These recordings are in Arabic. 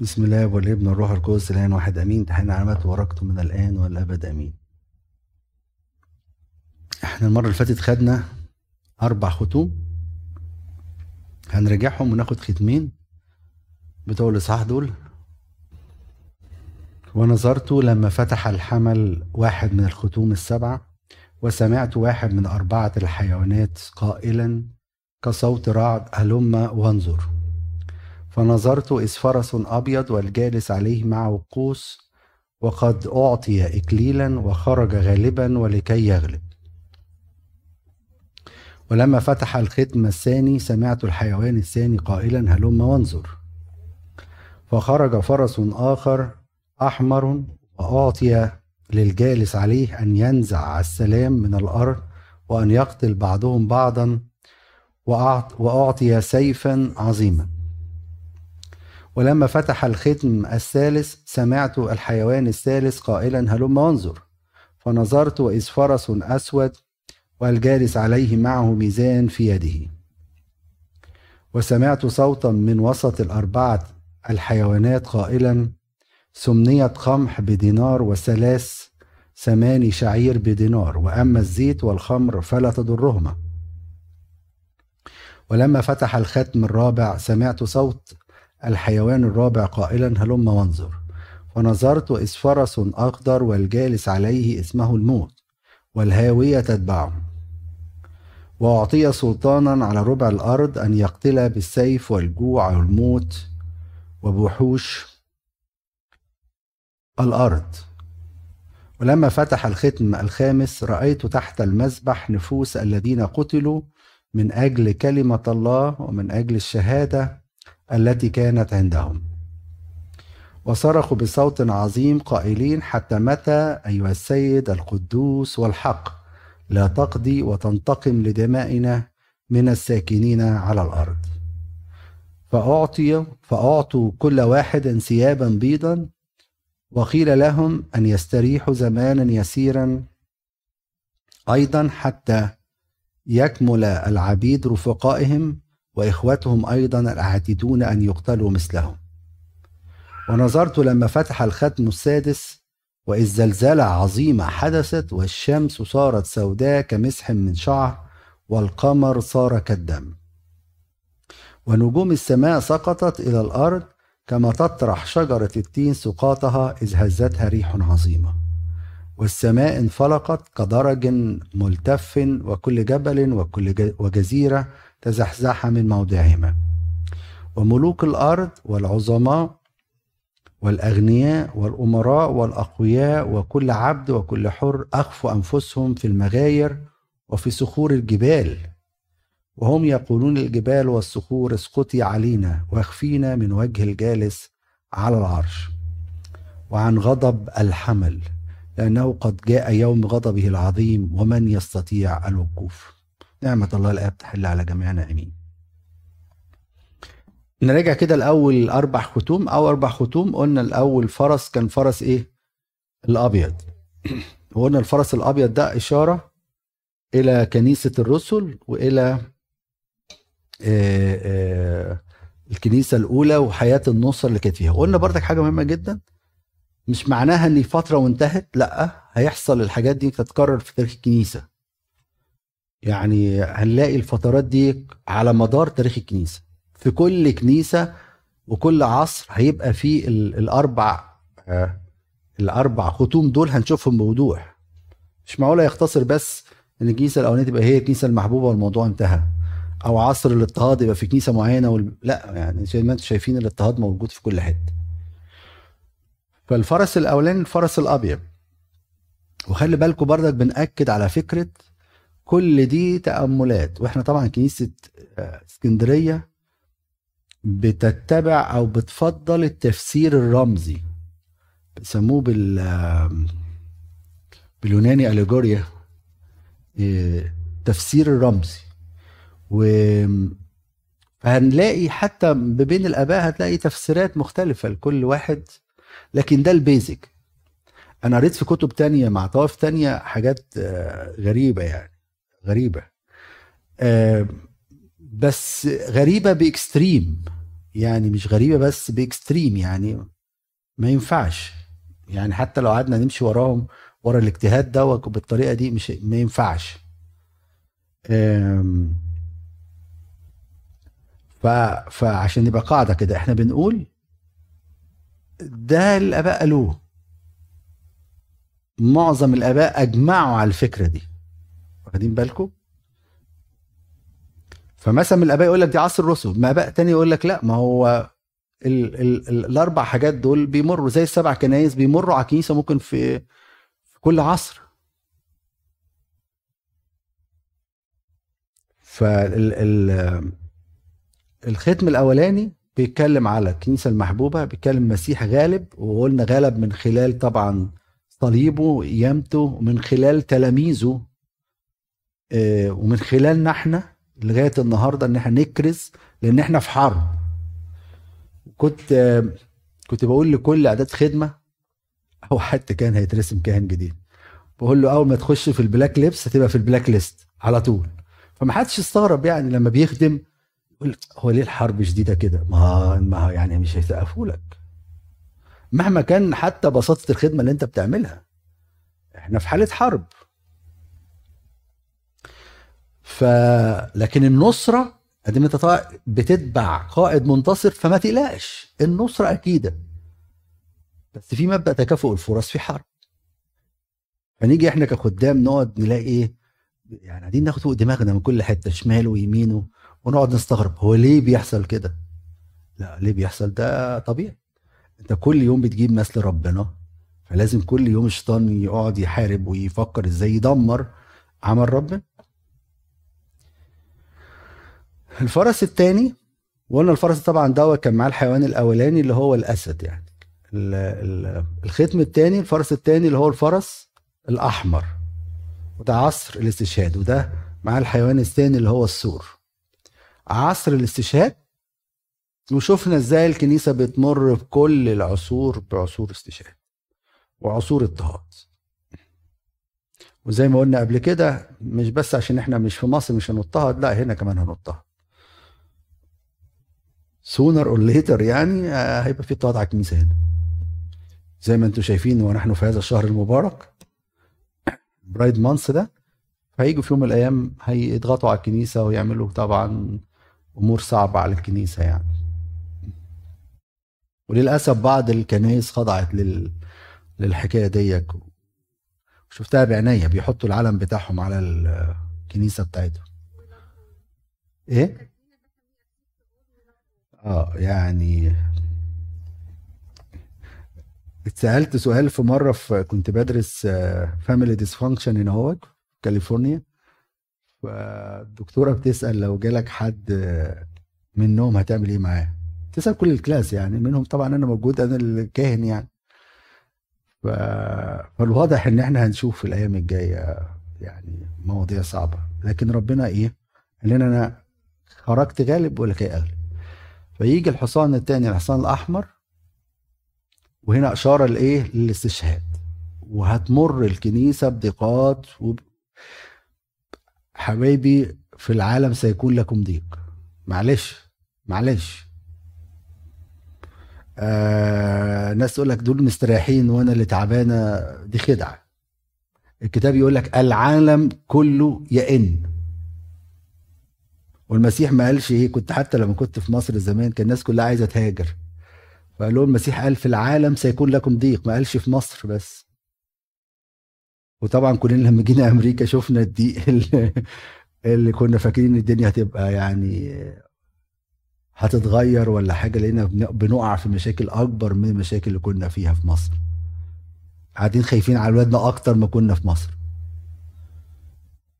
بسم الله والابن والروح القدس الآن واحد أمين. تحين علامات ورقته من الآن والأبد أمين. إحنا المرة اللي فاتت خدنا أربع ختوم هنرجعهم وناخد ختمين بتوع الإصحاح دول. ونظرت لما فتح الحمل واحد من الختوم السبعة وسمعت واحد من أربعة الحيوانات قائلا كصوت رعد هلم وانظر. فنظرت إذ فرس أبيض والجالس عليه معه قوس وقد أعطي إكليلا وخرج غالبا ولكي يغلب. ولما فتح الختم الثاني سمعت الحيوان الثاني قائلا هلم وانظر. فخرج فرس آخر أحمر وأعطي للجالس عليه أن ينزع السلام من الأرض وأن يقتل بعضهم بعضا وأعطي سيفا عظيما. ولما فتح الختم الثالث سمعت الحيوان الثالث قائلا هلم وانظر. فنظرت وإذ فرس أسود والجالس عليه معه ميزان في يده. وسمعت صوتا من وسط الأربعة الحيوانات قائلا سمنية قمح بدينار وثلاث ثماني شعير بدينار وأما الزيت والخمر فلا تضرهما. ولما فتح الختم الرابع سمعت صوت الحيوان الرابع قائلا هلم وانظر. فنظرت إذ فرس أخضر والجالس عليه اسمه الموت والهاوية تتبعه. وأعطي سلطانا على ربع الأرض أن يقتل بالسيف والجوع والموت وبوحوش الأرض. ولما فتح الختم الخامس رأيت تحت المذبح نفوس الذين قتلوا من أجل كلمة الله ومن أجل الشهادة التي كانت عندهم. وصرخوا بصوت عظيم قائلين حتى متى أيها السيد القدوس والحق لا تقضي وتنتقم لدمائنا من الساكنين على الأرض. فاعطي فأعطوا كل واحد ثيابا بيضا وقيل لهم أن يستريحوا زمانا يسيرا أيضا حتى يكمل العبيد رفقائهم وإخوتهم أيضا العاتدون أن يقتلوا مثلهم. ونظرت لما فتح الختم السادس وإذ زلزلة عظيمة حدثت والشمس صارت سوداء كمسح من شعر والقمر صار كالدم. ونجوم السماء سقطت إلى الأرض كما تطرح شجرة التين سقاطها إذ هزتها ريح عظيمة. والسماء انفلقت كدرج ملتف وكل جبل وكل وجزيرة تزحزح من موضعهما. وملوك الأرض والعظماء والأغنياء والأمراء والأقوياء وكل عبد وكل حر أخفوا أنفسهم في المغاير وفي صخور الجبال. وهم يقولون الجبال والصخور اسقطي علينا واخفينا من وجه الجالس على العرش. وعن غضب الحمل لأنه قد جاء يوم غضبه العظيم ومن يستطيع الوقوف. نعمة الله الآب تحل على جميعنا آمين نراجع كده الأول أربع ختوم. أو أربع ختوم قلنا الأول فرس كان فرس إيه؟ الأبيض. وقلنا الفرس الأبيض ده إشارة إلى كنيسة الرسل وإلى آه، آه، الكنيسة الأولى وحياة النصر اللي كانت فيها. قلنا برضك حاجة مهمة جدا. مش معناها إن فترة وانتهت لأ هيحصل الحاجات دي تتكرر في تاريخ الكنيسة. يعني هنلاقي الفترات دي على مدار تاريخ الكنيسة. في كل كنيسة وكل عصر هيبقى في الأربع آه، الأربع ختوم دول هنشوفهم بوضوح. مش معقولة يختصر بس إن الكنيسة الأولانية تبقى هي الكنيسة المحبوبة والموضوع انتهى. أو عصر الاضطهاد يبقى في كنيسة معينة وال... لا يعني زي ما أنتم شايفين الاضطهاد موجود في كل حتة. فالفرس الأولاني الفرس الأبيض. وخلي بالكم بردك بنأكد على فكرة كل دي تأملات. وإحنا طبعا كنيسة آه، اسكندرية بتتبع أو بتفضل التفسير الرمزي. بيسموه بال باليوناني أليجوريا التفسير آه، الرمزي. و فهنلاقي حتى بين الآباء هتلاقي تفسيرات مختلفة لكل واحد لكن ده البيزك. أنا قريت في كتب تانية مع طوائف تانية حاجات آه، غريبة يعني. غريبة. آه، بس غريبة ب extreme. يعني مش غريبة بس ب extreme يعني ما ينفعش. يعني حتى لو قعدنا نمشي وراهم ورا الاجتهاد دوت بالطريقة دي مش ما ينفعش. ف فعشان نبقى قاعدة كده إحنا بنقول ده الأباء قالوه. معظم الأباء أجمعوا على الفكرة دي. واخدين بالكم؟ فمثلا من الآباء يقول لك دي عصر الرسل ما اباء تاني يقول لك لا ما هو ال ال ال الأربع حاجات دول بيمروا زي السبع كنايس بيمروا على كنيسه ممكن في في كل عصر. فال الختم الأولاني بيتكلم على الكنيسة المحبوبة بيتكلم مسيح غالب وقلنا غلب من خلال طبعا صليبه وقيامته ومن خلال تلاميذه. ومن خلالنا إحنا لغاية النهارده ان إحنا نكرز لأن إحنا في حرب. كنت كنت بقول لكل اعداد خدمة أو حتى كان هيترسم كاهن جديد. بقول له اول ما تخش في ال blacklist هتبقى في ال blacklist على طول. فما حدش استغرب يعني لما بيخدم يقول هو ليه الحرب شديدة كده؟ ما ما يعني مش هيسقفوا لك. مهما كان حتى بساطة الخدمة اللي انت بتعملها. إحنا في حالة حرب. ف لكن النصرة ادام انت بتتبع قائد منتصر فما تقلقش النصرة أكيدة. بس في مبدأ تكافؤ الفرص في حرب. فنيجي إحنا كخدام نقعد نلاقي يعني قاعدين ناخد فوق دماغنا من كل حتة شمال ويمينه ونقعد نستغرب هو ليه بيحصل كده؟ لا ليه بيحصل؟ ده طبيعي. أنت كل يوم بتجيب ناس لربنا فلازم كل يوم الشيطان يقعد يحارب ويفكر إزاي يدمر عمل ربنا. الفرس الثاني وقلنا الفرس طبعا دوت كان معاه الحيوان الأولاني اللي هو الأسد يعني. الختم الثاني الفرس الثاني اللي هو الفرس الأحمر. وده عصر الاستشهاد وده مع الحيوان الثاني اللي هو السور. عصر الاستشهاد وشفنا إزاي الكنيسة بتمر بكل العصور بعصور استشهاد وعصور اضطهاد. وزي ما قلنا قبل كده مش بس عشان إحنا مش في مصر مش هنضطهد لا هنا كمان هنضطهد. sooner or later يعني آه، هيبقى في على الكنيسه هنا زي ما أنتم شايفين ونحن في هذا الشهر المبارك Pride Month ده هيجوا في يوم من الأيام هيضغطوا على الكنيسة ويعملوا طبعا أمور صعبة على الكنيسة يعني. وللأسف بعض الكنائس خضعت لل... للحكاية ديك. شفتها بعينيا بيحطوا العلم بتاعهم على الكنيسة بتاعتهم. إيه؟ آه يعني اتسألت سؤال في مرة في كنت بدرس family dysfunction هنا هو كاليفورنيا. فالدكتوره بتسأل لو جالك حد منهم هتعمل إيه معاه؟ تسال كل ال class يعني منهم طبعا أنا موجود أنا الكاهن يعني. فالواضح إن إحنا هنشوف في الأيام الجاية يعني مواضيع صعبة. لكن ربنا إيه؟ قال لنا أنا خرجت غالب ولا كي اغلب فيجي الحصان الثاني الحصان الأحمر وهنا إشارة لإيه؟ للاستشهاد. وهتمر الكنيسة بضيقات وب... حبايبي في العالم سيكون لكم ضيق. معلش معلش. آه ناس تقول لك دول مستريحين وأنا اللي تعبانة دي خدعة. الكتاب يقول لك العالم كله يئن. والمسيح ما قالش إيه كنت حتى لما كنت في مصر زمان كان الناس كلها عايزة تهاجر. فقال لهم المسيح قال في العالم سيكون لكم ضيق ما قالش في مصر بس. وطبعا كلنا لما جينا أمريكا شفنا الضيق اللي, اللي كنا فاكرين الدنيا هتبقى يعني هتتغير ولا حاجة لقينا بنقع في مشاكل أكبر من المشاكل اللي كنا فيها في مصر. قاعدين خايفين على اولادنا أكتر ما كنا في مصر.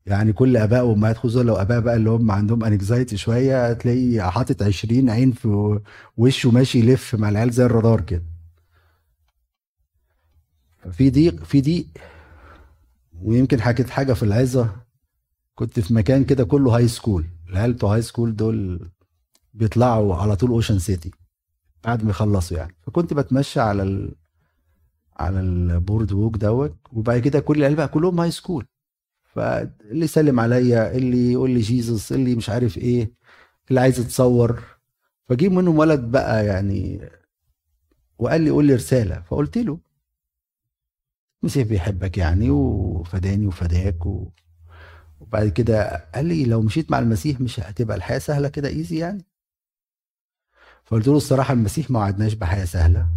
يعني كل أباء وأمهات خصوصا لو أباء بقى اللي هم عندهم انكزايتي شوية تلاقي حاطط 20 عين في وشه ماشي يلف مع العيال زي الرادار كده. في ضيق في ضيق ويمكن حكيت حاجة في العظة كنت في مكان كده كله high school العيال بتوع high school دول بيطلعوا على طول Ocean City بعد ما يخلصوا يعني. فكنت بتمشى على ال... على ال boardwalk دوت وبعد كده كل العيال بقى كلهم high school فاللي يسلم عليا اللي يقول لي Jesus اللي مش عارف إيه اللي عايز يتصور. فجيب منهم ولد بقى يعني وقال لي قول لي رسالة. فقلت له المسيح بيحبك يعني وفداني وفداك و... وبعد كده قال لي لو مشيت مع المسيح مش هتبقى الحياة سهلة كده ايزي يعني. فقلت له الصراحة المسيح ما وعدناش بحياة سهلة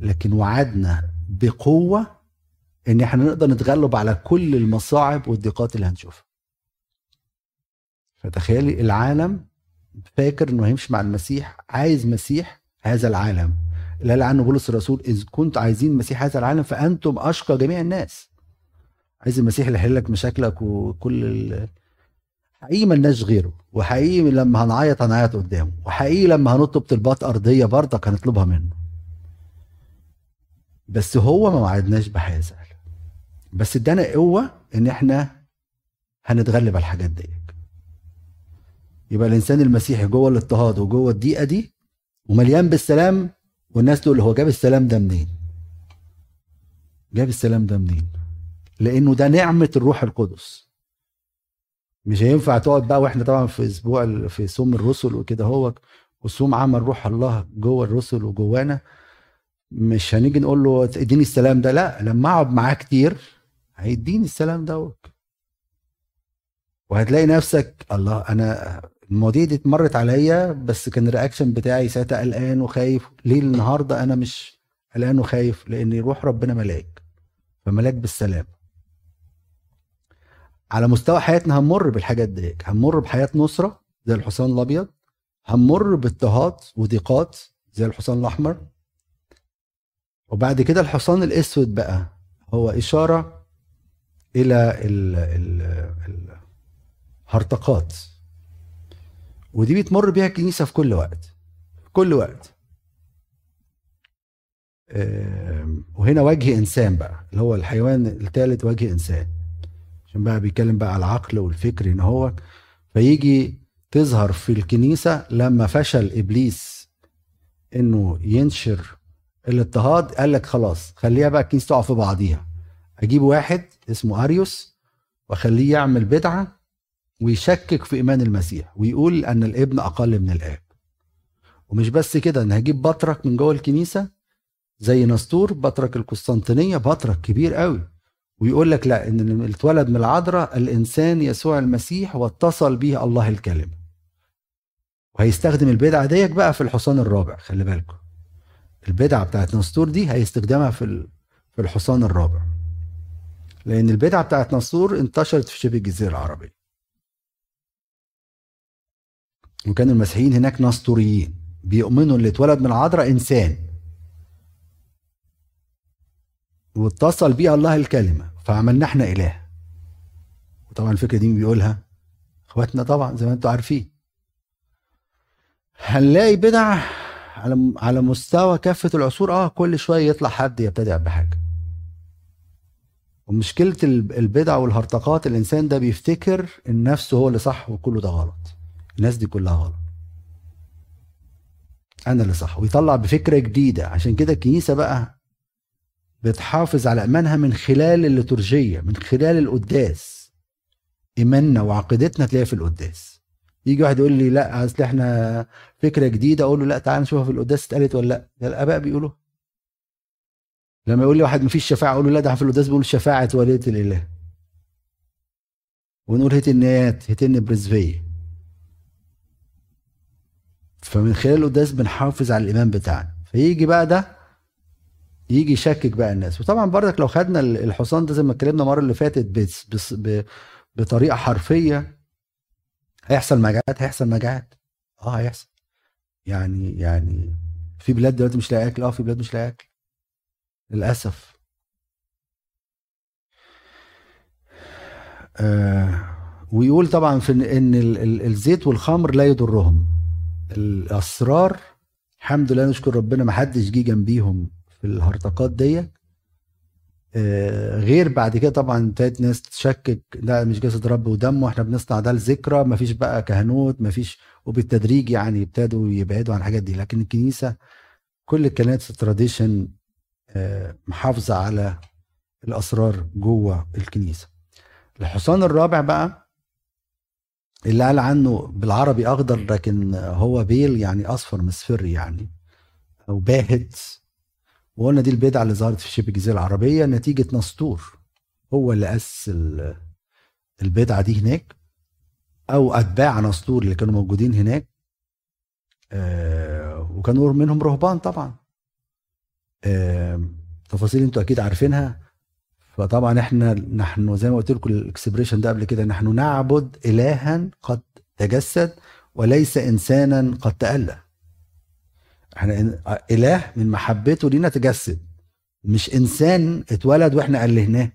لكن وعدنا بقوة إن إحنا نقدر نتغلب على كل المصاعب والضيقات اللي هنشوفها. فتخيلي العالم فاكر إنه هيمشي مع المسيح عايز مسيح هذا العالم. اللي قال عنه بولس الرسول إذ كنت عايزين مسيح هذا العالم فأنتم أشقى جميع الناس. عايز المسيح اللي يحل لك مشاكلك وكل ال... حقيقي ملناش غيره وحقيقي لما هنعيط هنعيط قدامه وحقيقي لما هنطلب طلبات أرضية برضك هنطلبها منه. بس هو ما وعدناش سهله بس ادانا قوة إن إحنا هنتغلب على الحاجات دي يبقى الإنسان المسيحي جوه الاضطهاد وجوه الضيقة دي ومليان بالسلام والناس تقول هو جاب السلام ده منين؟ جاب السلام ده منين؟ لأنه ده نعمة الروح القدس. مش هينفع تقعد بقى وإحنا طبعا في أسبوع في صوم الرسل وكده هو وصوم عمل روح الله جوه الرسل وجوانا. مش هنيجي نقول له اديني السلام ده لا لما أقعد معاه كتير هيديني السلام دوت. وهتلاقي نفسك الله أنا المواضيع دي اتمرت عليا بس كان الرياكشن بتاعي ساعتها قلقان وخايف. ليه النهارده أنا مش قلقان وخايف؟ لأن روح ربنا ملاك. فملاك بالسلام. على مستوى حياتنا هنمر بالحاجات دي هنمر بحياة نصرة زي الحصان الأبيض. هنمر باضطهاد وضيقات زي الحصان الأحمر. وبعد كده الحصان الأسود بقى. هو إشارة إلى الهرطقات. ودي بتمر بيها الكنيسة في كل وقت. في كل وقت. وهنا وجه إنسان بقى اللي هو الحيوان الثالث وجه إنسان. عشان بقى بيتكلم بقى على العقل والفكر إن هو فيجي تظهر في الكنيسة لما فشل إبليس إنه ينشر الاضطهاد قال لك خلاص خليها بقى الكنيسة تقع في بعضيها. أجيب واحد اسمه أريوس وأخليه يعمل بدعة ويشكك في إيمان المسيح ويقول أن الابن أقل من الآب. ومش بس كده أنا هجيب بطرك من جوه الكنيسة زي نسطور بطرك القسطنطينية بطرك كبير قوي. ويقول لك لا إن اتولد من العذراء الإنسان يسوع المسيح واتصل به الله الكلمة. وهيستخدم البدعة ديك بقى في الحصان الرابع خلي بالكم. البدعة بتاعت نسطور دي هيستخدمها في في الحصان الرابع. لأن البدعة بتاعت نسطور انتشرت في شبه الجزيرة العربية. وكان المسيحيين هناك نسطوريين بيؤمنوا اللي اتولد من العذراء إنسان. واتصل بيه الله الكلمة فعملنا إحنا إله. وطبعا الفكرة دي بيقولها إخواتنا طبعا زي ما أنتم عارفين. هنلاقي بدع على على مستوى كافة العصور. آه كل شوية يطلع حد يبتدع بحاجة. ومشكلة البدع والهرطقات الإنسان ده بيفتكر إن نفسه هو اللي صح وكله ده غلط. الناس دي كلها غلط. أنا اللي صح. ويطلع بفكرة جديدة. عشان كده الكنيسة بقى بتحافظ على ايمانها من خلال الليتورجية من خلال القداس. إيماننا وعقيدتنا تلاقيها في القداس. يجي واحد يقول لي لا أصل إحنا فكرة جديدة. أقول له لا تعال نشوفها في القداس اتقالت ولا لا. الآباء بيقولوا لما يقول لي واحد ما فيش شفاعة أقول له لا ده في القداس بيقول شفاعة ولية الإله. ونقول هتنيات هتن برزفية. فمن خلال القداس بنحافظ على الإيمان بتاعنا. فيجي بقى ده يجي يشكك بقى الناس. وطبعا برضك لو خدنا الحصان ده زي ما اتكلمنا المرة اللي فاتت بس بس بطريقة حرفية هيحصل مجاعات هيحصل مجاعات. آه هيحصل. يعني يعني في بلاد دلوقتي مش لاقي أكل. آه في بلاد مش لاقي أكل. للأسف. آه ويقول طبعا في ان الزيت والخمر لا يضرهم. الأسرار الحمد لله نشكر ربنا ما حدش جه جنبيهم في الهرطقات دي آه، غير بعد كده طبعا ابتدت ناس تشكك ده مش جسد رب ودمه إحنا بنصنع ده لذكرى ما فيش بقى كهنوت ما فيش وبالتدريج يعني ابتدوا يبعدوا عن الحاجات دي. لكن الكنيسة كل الكنائس التراديشن محافظة على الأسرار جوه الكنيسة. الحصان الرابع بقى اللي قال عنه بالعربي أخضر لكن هو بيل يعني أصفر مصفري يعني أو باهت. وقلنا دي البدعة اللي ظهرت في شبه الجزيرة العربية نتيجة نسطور هو اللي أسس البدعة دي هناك أو أتباع نسطور اللي كانوا موجودين هناك. آه وكانوا منهم رهبان طبعا. تفاصيل أنتوا أكيد عارفينها. فطبعا إحنا نحن زي ما قلت لكم الاكسبريشن ده قبل كده نحن نعبد الها قد تجسد وليس انسانا قد تألى إحنا إله من محبته لينا تجسد مش إنسان اتولد وإحنا ألهناه.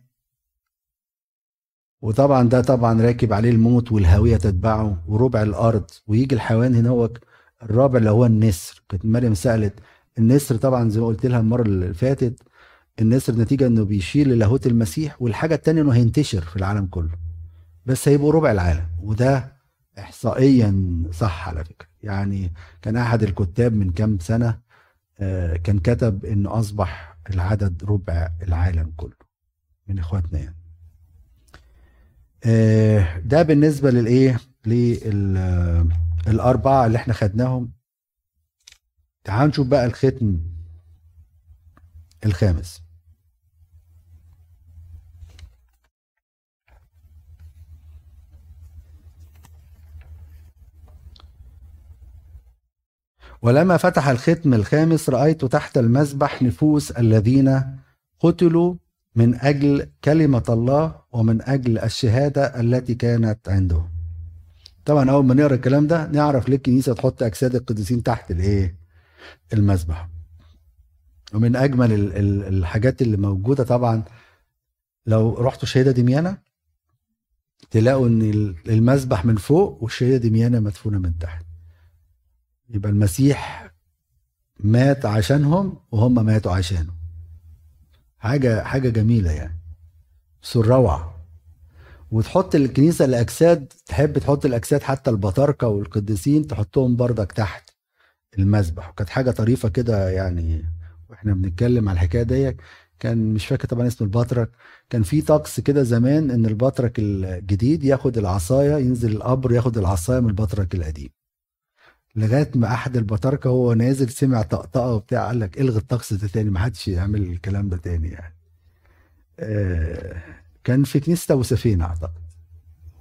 وطبعا ده طبعا راكب عليه الموت والهوية تتبعه وربع الأرض ويجي الحيوان هنا هو الرابع اللي هو النسر. كانت مريم سألت النسر طبعا زي ما قلت لها المرة اللي فاتت النسر نتيجة إنه بيشير للاهوت المسيح والحاجة الثانية إنه هينتشر في العالم كله. بس هيبقوا ربع العالم وده احصائيا صح على فكرة. يعني كان أحد الكتاب من كام سنة آه، كان كتب إنه أصبح العدد ربع العالم كله من إخواتنا يعني. آه، ده بالنسبة للإيه؟ للاربعه اللي إحنا خدناهم. تعالوا نشوف بقى الختم الخامس. ولما فتح الختم الخامس رأيت تحت المذبح نفوس الذين قتلوا من أجل كلمة الله ومن أجل الشهادة التي كانت عندهم. طبعا أول ما نقرأ الكلام ده نعرف ليه الكنيسة تحط أجساد القديسين تحت الإيه؟ المذبح. ومن أجمل الحاجات اللي موجودة طبعا لو رحتوا شهيدة دميانة تلاقوا إن المذبح من فوق والشهيدة دميانة مدفونة من تحت. يبقى المسيح مات عشانهم وهم ماتوا عشانه. حاجة حاجة جميلة يعني. سر روعة وتحط الكنيسة الأجساد تحب تحط الأجساد حتى البطاركة والقديسين تحطهم بردك تحت. المذبح. وكانت حاجة طريفة كده يعني وإحنا بنتكلم على الحكاية دي كان مش فاكر طبعا اسم البطرك. كان في طقس كده زمان إن البطرك الجديد ياخد العصاية ينزل القبر ياخد العصاية من البطرك القديم. لغاية ما أحد البطاركه وهو نازل سمع طقطقة وبتاع قال لك إلغي الطقس ده تاني ما حدش يعمل الكلام ده تاني يعني. آه كان في كنيسة أبو سفين أعتقد.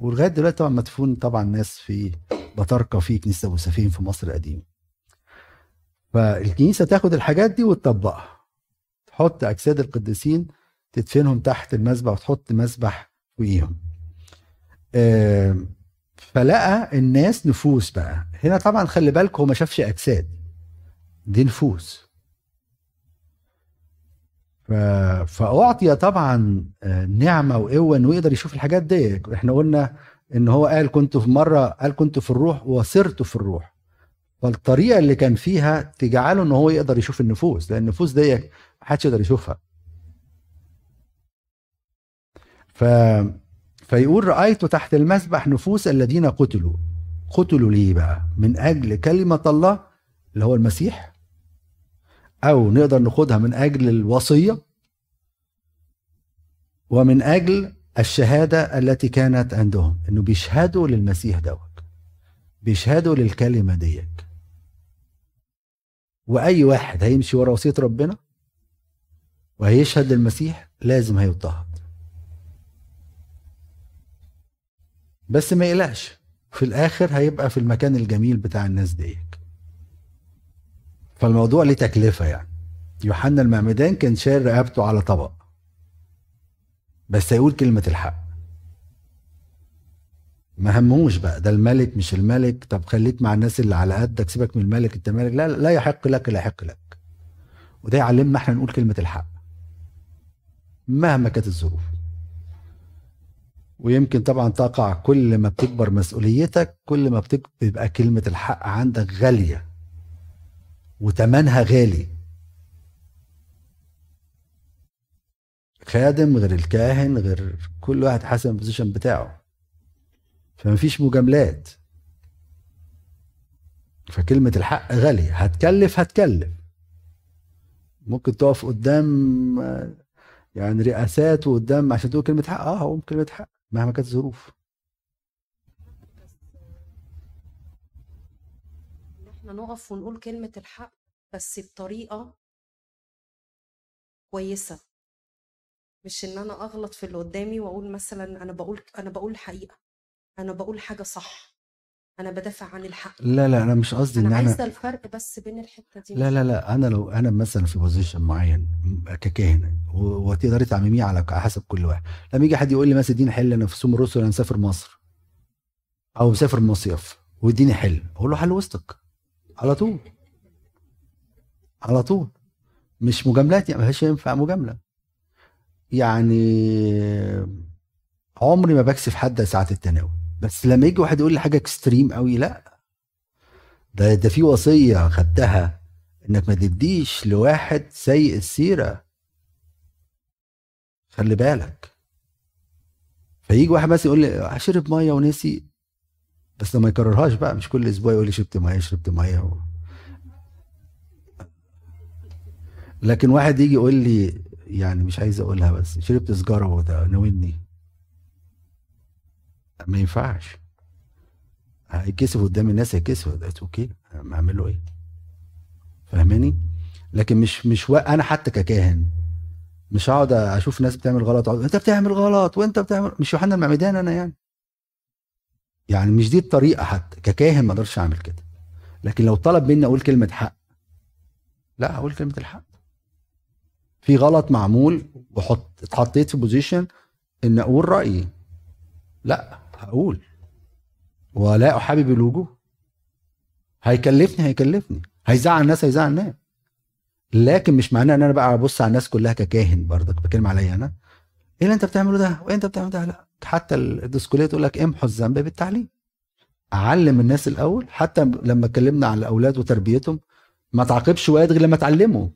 ولغاية دلوقتي طبعا مدفون طبعا ناس في بطاركه في كنيسة أبو سفين في مصر القديمة. فالكنيسة تاخد الحاجات دي وتطبقها. تحط أجساد القديسين تدفنهم تحت المذبح وتحط مذبح فوقيهم. فلقى الناس نفوس بقى. هنا طبعا خلي بالك هو ما شافش أجساد. دي نفوس. فأعطي طبعا آه، نعمة وقوة إنه يقدر يشوف الحاجات دي إحنا قلنا إن هو قال كنت في مرة قال كنت في الروح وصرت في الروح. فالطريقة اللي كان فيها تجعله إن هو يقدر يشوف النفوس لأن النفوس دي محدش يقدر يشوفها. ف فيقول رأيت تحت المسبح نفوس الذين قتلوا. قتلوا ليه بقى؟ من أجل كلمة الله اللي هو المسيح؟ أو نقدر ناخدها من أجل الوصية؟ ومن أجل الشهادة التي كانت عندهم إنه بيشهدوا للمسيح دوت. بيشهدوا للكلمة ديت. وأي واحد هيمشي ورا وصية ربنا وهيشهد للمسيح لازم هيضطهد بس ما يقلقش في الآخر هيبقى في المكان الجميل بتاع الناس ديك. فالموضوع ليه تكلفة يعني. يوحنا المعمدان كان شايل رقبته على طبق بس هيقول كلمة الحق. ما هموش بقى ده الملك مش الملك. طب خليك مع الناس اللي على قدك سيبك من الملك انت ملك. لا لا يحق لك لا يحق لك. وده يعلمنا إحنا نقول كلمة الحق. مهما كانت الظروف. ويمكن طبعا تقع كل ما بتكبر مسؤوليتك كل ما بتبقى كلمة الحق عندك غالية. وتمنها غالي. خادم غير الكاهن غير كل واحد حسب البوزيشن بتاعه. فمفيش مجاملات. فكلمة الحق غالية. هتكلف هتكلف. ممكن تقف قدام يعني رئاسات وقدام عشان تقول كلمة حق. آه هو كلمة حق مهما كانت الظروف. إحنا نقف ونقول كلمة الحق بس بطريقة كويسة. مش إن أنا أغلط في اللي قدامي وأقول مثلا أنا بقول أنا بقول الحقيقة أنا بقول حاجة صح. أنا بدافع عن الحق. لا لا أنا مش قصدي إن أنا عايزة الفرق بس بين الحتة دي. لا لا لا أنا لو أنا مثلا في position معين ككاهن وتقدري تعمميه على على حسب كل واحد. لما يجي حد يقول لي مثلا اديني حل أنا في صوم الرسل أنا مسافر مصر. أو مسافر مصيف واديني حل. أقول له حل وسطك. على طول. على طول. مش مجاملات يعني مش ينفع مجاملة. يعني عمري ما بكسف حد ساعه التناول. بس لما يجي واحد يقول لي حاجة extreme قوي لأ. ده ده في وصية خدتها إنك ما تديش لواحد سيء السيرة. خلي بالك. فيجي واحد مثلا يقول لي شرب مية ونسي. بس لما يكررهاش بقى مش كل أسبوع يقول لي شربت مية شربت مية و... لكن واحد يجي يقول لي يعني مش عايز أقولها بس شربت سجارة وده ناولني ما ينفعش. هيكسف قدام الناس هيكسف ده أوكي أعمل له إيه؟ فاهماني؟ لكن مش مش و... أنا حتى ككاهن مش هقعد أشوف ناس بتعمل غلط أنت بتعمل غلط وأنت بتعمل مش يوحنا المعمدان أنا يعني. يعني مش دي الطريقة حتى. ككاهن ما أقدرش أعمل كده. لكن لو طلب مني أقول كلمة حق لا هقول كلمة الحق. في غلط معمول وحط اتحطيت في بوزيشن إن أقول رأيي. لا. هقول. ولا احابب الوجوه. هيكلفني هيكلفني. هيزعل الناس هيزعل الناس. لكن مش معناه إن أنا بقى أبص على الناس كلها ككاهن برضك بتكلم عليا أنا. إيه اللي أنت بتعمله ده؟ وإيه أنت بتعمل ده؟ لا. حتى الديسكولية تقول لك امحوا الذنب بالتعليم. اعلم الناس الأول. حتى لما اتكلمنا على الأولاد وتربيتهم ما تعاقبش واد غير لما تعلمه.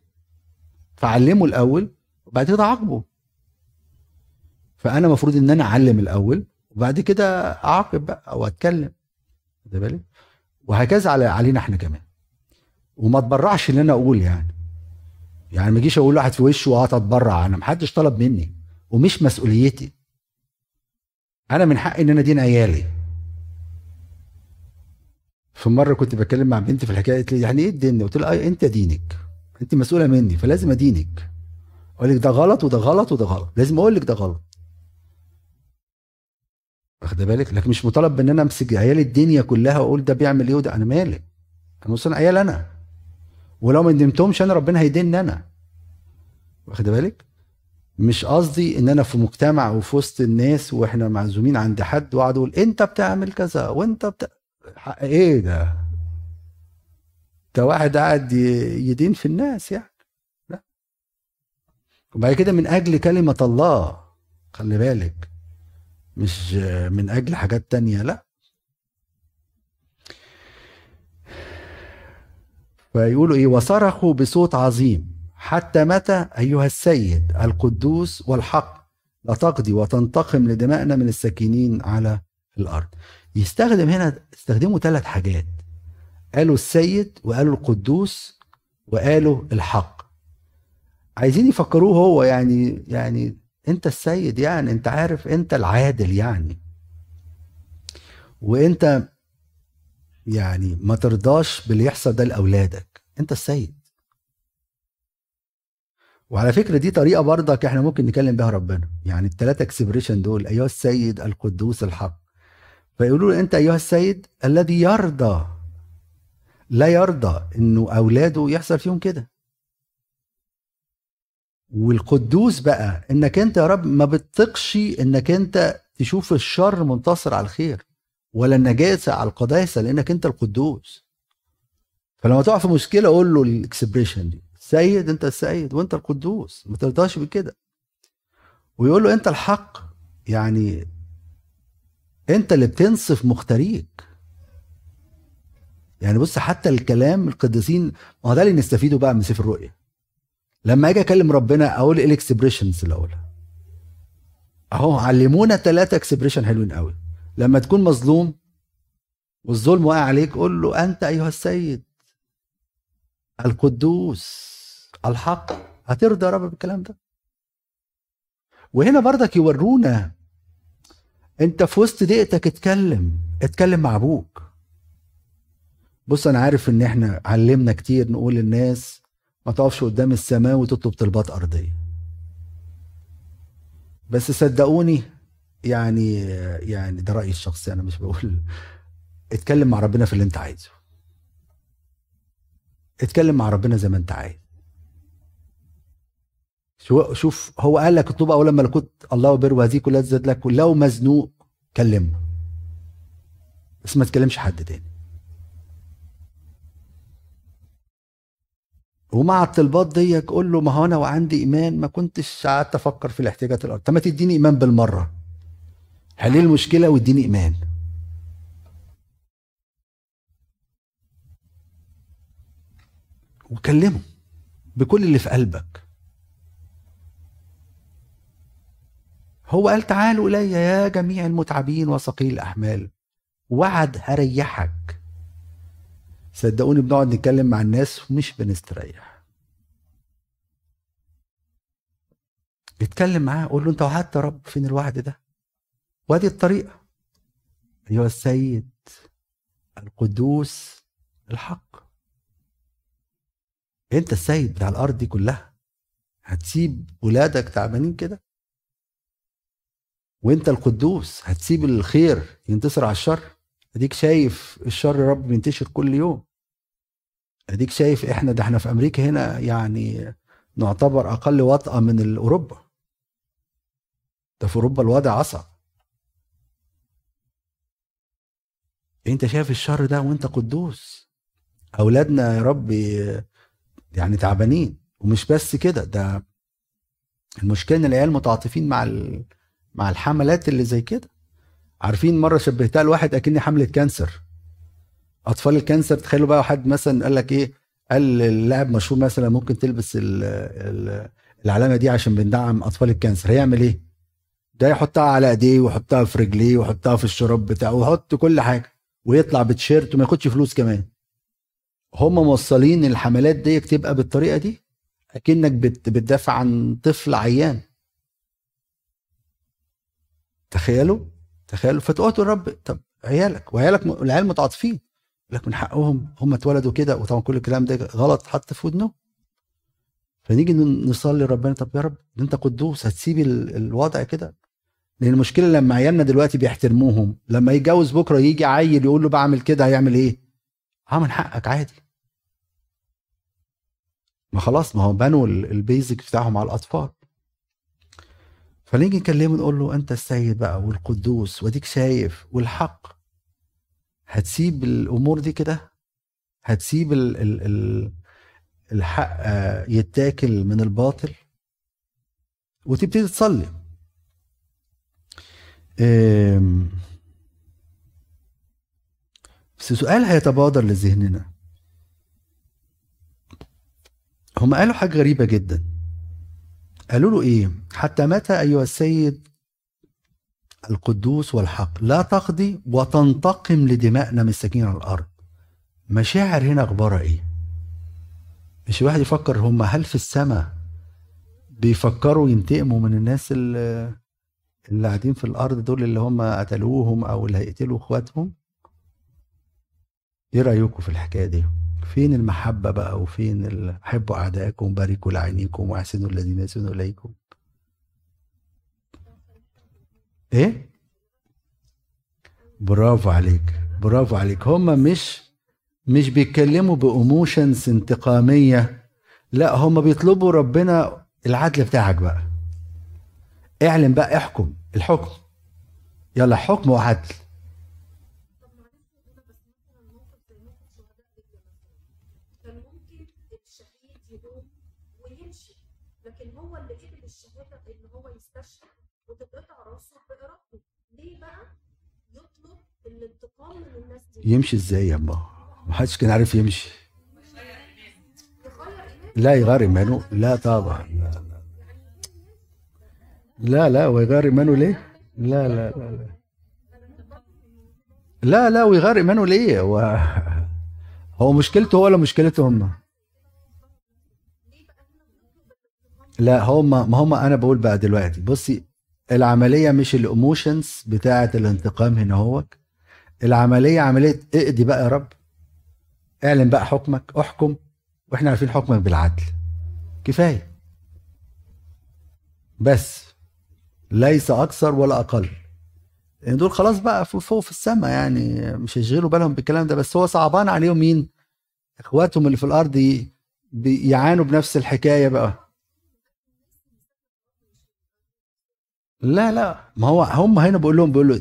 فعلمه الأول وبعد كده عاقبه. فأنا المفروض إن أنا أعلم الأول وبعد كده اعاقب بقى أو أتكلم. واخد بالك وهكذا على علينا إحنا كمان. وما اتبرعش ان أنا أقول يعني. يعني ما أجيش أقول واحد في وشه وقعد اتبرع أنا محدش طلب مني ومش مسؤوليتي. أنا من حقي إن أنا ادين عيالي. في مرة كنت بتكلم مع بنتي في الحكاية قالت لي يعني إيه تديني قلت لها آه أنت دينك. أنت مسؤولة مني فلازم أدينك. أقول لك ده غلط وده غلط وده غلط. لازم أقول لك ده غلط. واخد بالك؟ لكن مش مطالب ان أنا أمسك عيال الدنيا كلها وأقول ده بيعمل إيه وده؟ أنا مالي. أنا وصلنا عيال أنا. ولو ما ندمتهمش أنا ربنا هيديني أنا. واخد بالك؟ مش قصدي إن أنا في مجتمع وفي وسط الناس وإحنا معزومين عند حد وأقعد أقول أنت بتعمل كذا وأنت. حق إيه ده؟ ده واحد قاعد يدين في الناس يعني. لا. وبعد كده من أجل كلمة الله خلي بالك. مش من أجل حاجات تانية لأ. فيقولوا إيه وصرخوا بصوت عظيم حتى متى أيها السيد القدوس والحق لا تقضي وتنتقم لدمائنا من الساكنين على الأرض. يستخدم هنا استخدموا ثلاث حاجات. قالوا السيد وقالوا القدوس وقالوا الحق. عايزين يفكروه هو يعني يعني انت السيد يعني انت عارف انت العادل يعني. وانت يعني ما ترضاش باللي يحصل ده لأولادك. انت السيد. وعلى فكرة دي طريقة برضك إحنا ممكن نكلم بها ربنا. يعني الثلاثه اكسبريشن دول أيها السيد القدوس الحق. فيقولوا له أنت أيها السيد الذي يرضى لا يرضى إنه أولاده يحصل فيهم كده. والقدوس بقى إنك أنت يا رب ما بتثقش إنك أنت تشوف الشر منتصر على الخير ولا النجاسة على القداسة لإنك أنت القدوس. فلما تقع في مشكلة قول له الإكسبريشن دي سيد أنت السيد وأنت القدوس ما ترضاش بكده. ويقول له أنت الحق يعني أنت اللي بتنصف مختاريك. يعني بص حتى الكلام القديسين ما هو ده اللي نستفيده بقى من سفر الرؤيا. لما أجي اكلم ربنا أقول إيه ال expressions اللي اقولها؟ اهو علمونا ثلاثة expression حلوين قوي. لما تكون مظلوم والظلم واقع عليك قول له أنت أيها السيد القدوس الحق. هترضى يا رب بالكلام ده؟ وهنا برضك يورونا. انت في وسط دقيقتك اتكلم اتكلم مع أبوك. بص أنا عارف إن إحنا علمنا كتير نقول للناس ما تقفش قدام السماء وتطلب طلبات أرضية. بس صدقوني يعني يعني ده رأيي الشخصي أنا مش بقول. اتكلم مع ربنا في اللي أنت عايزه. اتكلم مع ربنا زي ما أنت عايز. شو- شوف هو قال لك اطلب اولا ملكوت الله وبر وهذه كلها تزاد لك ولو مزنوق كلمه. بس ما تكلمش حد تاني. ومع الطلبات دي قول له ما هو أنا وعندي إيمان ما كنتش قعدت أفكر في الاحتياجات الأرض. طب ما تديني إيمان بالمرة. حل المشكلة واديني إيمان؟ وكلمه بكل اللي في قلبك. هو قال تعالوا إلي يا جميع المتعبين وثقيل الأحمال. وعد هريحك. صدقوني بنقعد نتكلم مع الناس ومش بنستريح. اتكلم معاه قول له انت وعدت يا رب فين الوعد ده؟ وادي الطريقة. أيها السيد القدوس الحق. أنت السيد بتاع الأرض دي كلها هتسيب ولادك تعبانين كده؟ وأنت القدوس هتسيب الخير ينتصر على الشر؟ أديك شايف الشر يا رب بينتشر كل يوم. أديك شايف إحنا ده إحنا في أمريكا هنا يعني نعتبر أقل وطأة من أوروبا. ده في أوروبا الوضع أصعب. أنت شايف الشر ده وأنت قدوس. أولادنا يا رب يعني تعبانين. ومش بس كده ده المشكلة إن العيال متعاطفين مع مع الحملات اللي زي كده. عارفين مرة شبهتها لواحد أكني حملة cancer. أطفال ال cancer تخيلوا بقى حد مثلا قال لك إيه؟ قال اللاعب مشهور مثلا ممكن تلبس ال ال العلامة دي عشان بندعم أطفال ال cancer هيعمل إيه؟ ده يحطها على إيديه ويحطها في رجليه ويحطها في الشراب بتاعه ويحط كل حاجة ويطلع بتيشيرت وما ياخدش فلوس كمان. هم موصلين الحملات دي تبقى بالطريقة دي؟ أكنك بت بتدافع عن طفل عيان. تخيلوا؟ تخيلوا فتقولوا الرب طب عيالك وعيالك العيال متعاطفين. لك من حقهم هم اتولدوا كده وطبعا كل الكلام ده غلط حط في ودنه. فنيجي نصلي ربنا طب يا رب أنت قدوس هتسيب ال- الوضع كده؟ لأن المشكلة لما عيالنا دلوقتي بيحترموهم لما يتجوز بكرة يجي عيل يقول له بعمل كده هيعمل إيه؟ آه من حقك عادي. ما خلاص ما هو بنوا ال- البيزك بتاعهم على الأطفال. فنيجي نكلمه نقول له أنت السيد بقى والقدوس وأديك شايف والحق. هتسيب الأمور دي كده؟ هتسيب ال ال ال الحق آه، يتاكل من الباطل؟ وتبتدي تصلي. بس سؤال هيتبادر لذهننا. هم قالوا حاجة غريبة جدا. قالوا له إيه؟ حتى متى أيها السيد القدوس والحق؟ لا تقضي وتنتقم لدمائنا مساكين على الأرض. مشاعر هنا أخبارها إيه؟ مش الواحد يفكر هم هل في السماء بيفكروا ينتقموا من الناس اللي, اللي قاعدين في الأرض دول اللي هم قتلوهم أو اللي هيقتلوا إخواتهم؟ إيه رأيكم في الحكاية دي؟ فين المحبة بقى وفين حبوا أعدائكم باركوا لعينيكم وأحسنوا الذين يسنوا إليكم. إيه؟ برافو عليك برافو عليك. هم مش مش بيتكلموا بإموشنز انتقامية لا هم بيطلبوا ربنا العدل بتاعك بقى. اعلن بقى احكم الحكم. يلا حكم وعدل طب معلش هنا بس مثلا موقف زي موقف شهداء ليبيا مثلا كان ممكن الشهيد يقوم ويمشي لكن هو اللي قبل الشهاده ان هو يستشهد وتتقطع راسه بارادته ليه بقى يطلب الانتقام من الناس دي يمشي إزاي يا اما محدش كان عارف يمشي. لا يغير ايمانه لا طبعا. لا لا لا. ويغير ايمانه ليه؟ لا لا لا لا. لا لا ويغير ايمانه ليه؟ هو هو مشكلته هو ولا مشكلتهم لا هم ما هم أنا بقول بقى دلوقتي. بصي العملية مش الايموشنز بتاعة الانتقام هنا هو. العملية عملية اقضي بقى يا رب. اعلن بقى حكمك احكم وإحنا عارفين حكمك بالعدل. كفاية. بس ليس أكثر ولا أقل. لأن دول خلاص بقى فوق في السماء يعني مش هيشغلوا بالهم بالكلام ده. بس هو صعبان عليهم مين؟ إخواتهم اللي في الأرض ي- بيعانوا بنفس الحكاية بقى. لا لا. ما هو هم هنا بقول لهم بيقولوا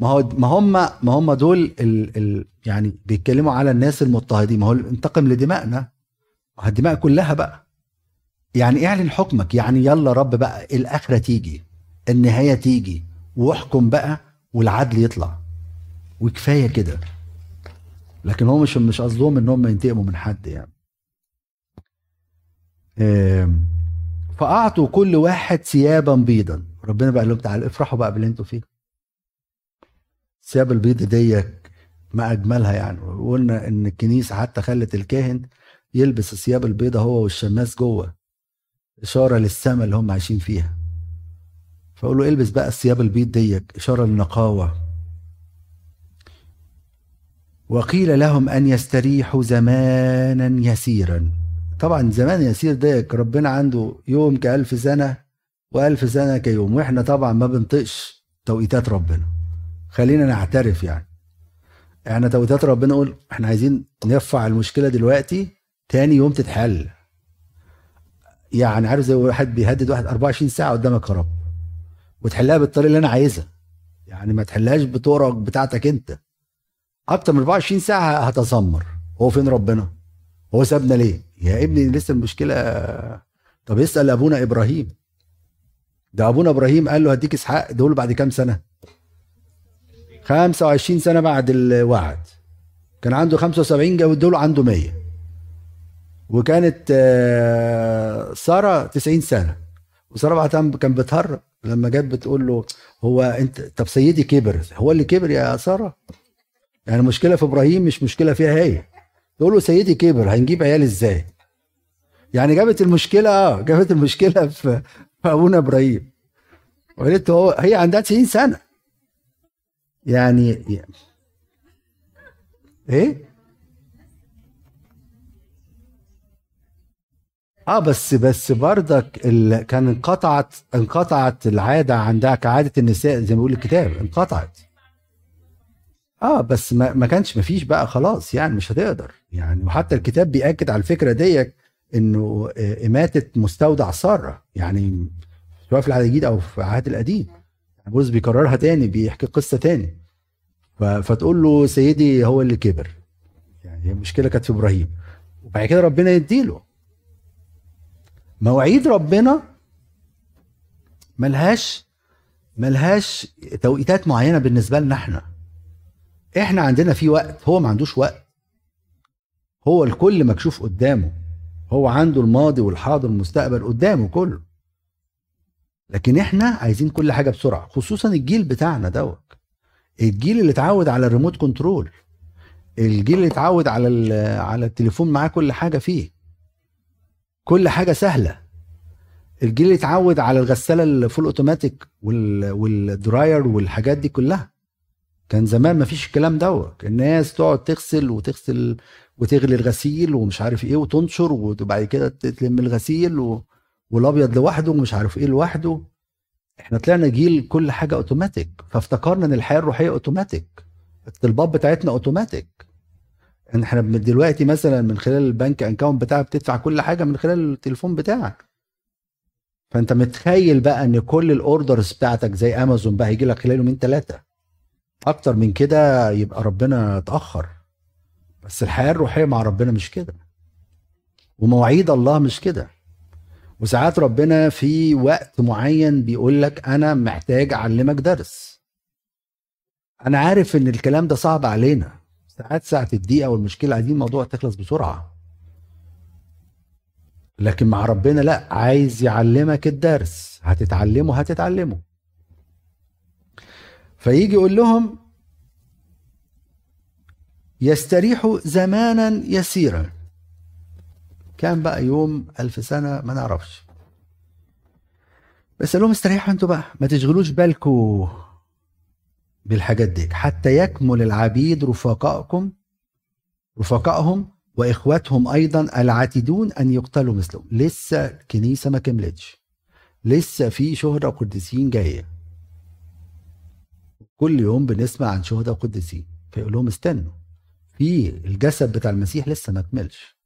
ما هو ما هم ما هم دول ال ال يعني بيتكلموا على الناس المضطهدين. ما هو انتقم لدمائنا. الدماء كلها بقى. يعني اعلن حكمك. يعني يلا رب بقى الآخرة تيجي. النهاية تيجي. واحكم بقى والعدل يطلع. وكفاية كده. لكن هو مش مش قصدهم إن هم ينتقموا من حد يعني. فأعطوا كل واحد ثيابا بيضا. ربنا بقى لهم تعالوا افرحوا بقى باللي أنتوا فيه. الثياب البيض دي ما أجملها يعني. وقلنا إن الكنيسه حتى خلت الكاهن يلبس الثياب البيضة هو والشماس جوه إشارة للسماء اللي هم عايشين فيها. فاقول له إلبس بقى الثياب البيض ديك إشارة للنقاوة. وقيل لهم أن يستريحوا زمانا يسيرا. طبعا زمان يسير ده ربنا عنده يوم كألف سنة وألف سنة كيوم وإحنا طبعا ما بنطقش توقيتات ربنا. خلينا نعترف يعني. إحنا توقيتات ربنا نقول إحنا عايزين نرفع المشكلة دلوقتي تاني يوم تتحل. يعني عارف زي واحد بيهدد واحد 24 ساعة قدامك يا رب. وتحلها بالطريقة اللي أنا عايزها. يعني ما تحلهاش بطرق بتاعتك أنت. أكتر من 24 ساعة هتذمر هو فين ربنا؟ هو سابنا ليه؟ يا ابني لسه المشكلة. طب اسأل أبونا إبراهيم. ده أبونا إبراهيم قال له هديك إسحاق دول بعد كام سنة؟ 25 سنة بعد الوعد. كان عنده 75 جاب دول عنده 100 وكانت آه، سارة 90 سنة. وسارة بعدها كان بتهرب لما جت بتقول له هو أنت طب سيدي كبر هو اللي كبر يا سارة؟ يعني المشكلة في إبراهيم مش مشكلة فيها هي. تقول له سيدي كبر هنجيب عيال إزاي؟ يعني جابت المشكلة آه جابت المشكلة في أبونا إبراهيم. وقالت هو هي عندها 90 سنة. يعني إيه؟ آه بس بس برضك ال... كان انقطعت انقطعت العادة عندها كعادة النساء زي ما بيقول الكتاب انقطعت. آه بس ما, ما كانش ما فيش بقى خلاص يعني مش هتقدر. يعني وحتى الكتاب بيأكد على الفكرة ديت إنه آه، إماتة مستودع سارة. يعني سواء في العهد الجديد أو في العهد القديم. بولس بيكررها تاني بيحكي قصة تاني. فتقول له سيدي هو اللي كبر. يعني المشكلة كانت في إبراهيم. وبعد كده ربنا يديله. مواعيد ربنا ملهاش ملهاش توقيتات معينة بالنسبة لنا إحنا. إحنا عندنا في وقت هو ما عندوش وقت. هو الكل مكشوف قدامه. هو عنده الماضي والحاضر والمستقبل قدامه كله. لكن إحنا عايزين كل حاجة بسرعة خصوصا الجيل بتاعنا دوت. الجيل اللي اتعود على ال remote control الجيل اللي اتعود على على التليفون معاه كل حاجة فيه. كل حاجة سهلة. الجيل اللي اتعود على الغسالة ال full automatic وال- وال dryer والحاجات دي كلها. كان زمان ما فيش الكلام دوت. الناس تقعد تغسل وتغسل وتغلي الغسيل ومش عارف إيه وتنشر وبعد كده تلم الغسيل و... والابيض لوحده ومش عارف إيه لوحده. إحنا طلعنا جيل كل حاجة اوتوماتيك فافتكرنا إن الحياة الروحية اوتوماتيك الطلبات بتاعتنا اوتوماتيك إن إحنا دلوقتي مثلا من خلال ال bank account بتاعك بتدفع كل حاجة من خلال التليفون بتاعك. فأنت متخيل بقى إن كل ال orders بتاعتك زي امازون بقى هيجي لك خلال يومين ثلاثة أكتر من كده يبقى ربنا اتأخر. بس الحياة الروحية مع ربنا مش كده. ومواعيد الله مش كده. وساعات ربنا في وقت معين بيقول لك أنا محتاج أعلمك درس. أنا عارف إن الكلام ده صعب علينا. ساعات ساعة الدقيقة والمشكلة عايزين الموضوع تخلص بسرعة. لكن مع ربنا لا عايز يعلمك الدرس. هتتعلمه هتتعلمه. فيجي يقول لهم يستريحوا زمانا يسيرا. كان بقى يوم ألف سنة ما نعرفش. بس لهم استريحوا أنتوا بقى ما تشغلوش بالكوا بالحاجات دي حتى يكمل العبيد رفقائكم رفقائهم وإخواتهم أيضا العاتدون أن يقتلوا مثلهم. لسه الكنيسه ما كملتش. لسه في شهداء وقديسين جاية كل يوم بنسمع عن شهداء وقديسين فيقول لهم استنوا في الجسد بتاع المسيح لسه ما كملش.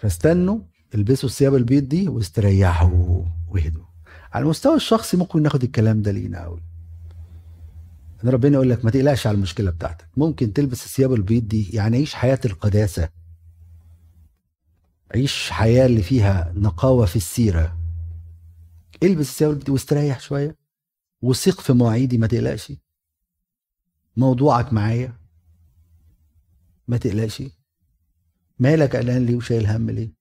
فاستنوا البسوا الثياب البيض دي واستريحوا وهدوا على المستوى الشخصي ممكن ناخد الكلام ده لينا قوي ان ربنا يقول لك ما تقلقش على المشكلة بتاعتك. ممكن تلبس الثياب البيض دي يعني عيش حياة القداسة. عيش حياة اللي فيها نقاوة في السيرة. البس الثياب البيض واستريح شوية. وثق في مواعيدي ما تقلقش. موضوعك معايا. ما تقلقش. مالك قلقان ليه وشايل هم ليه؟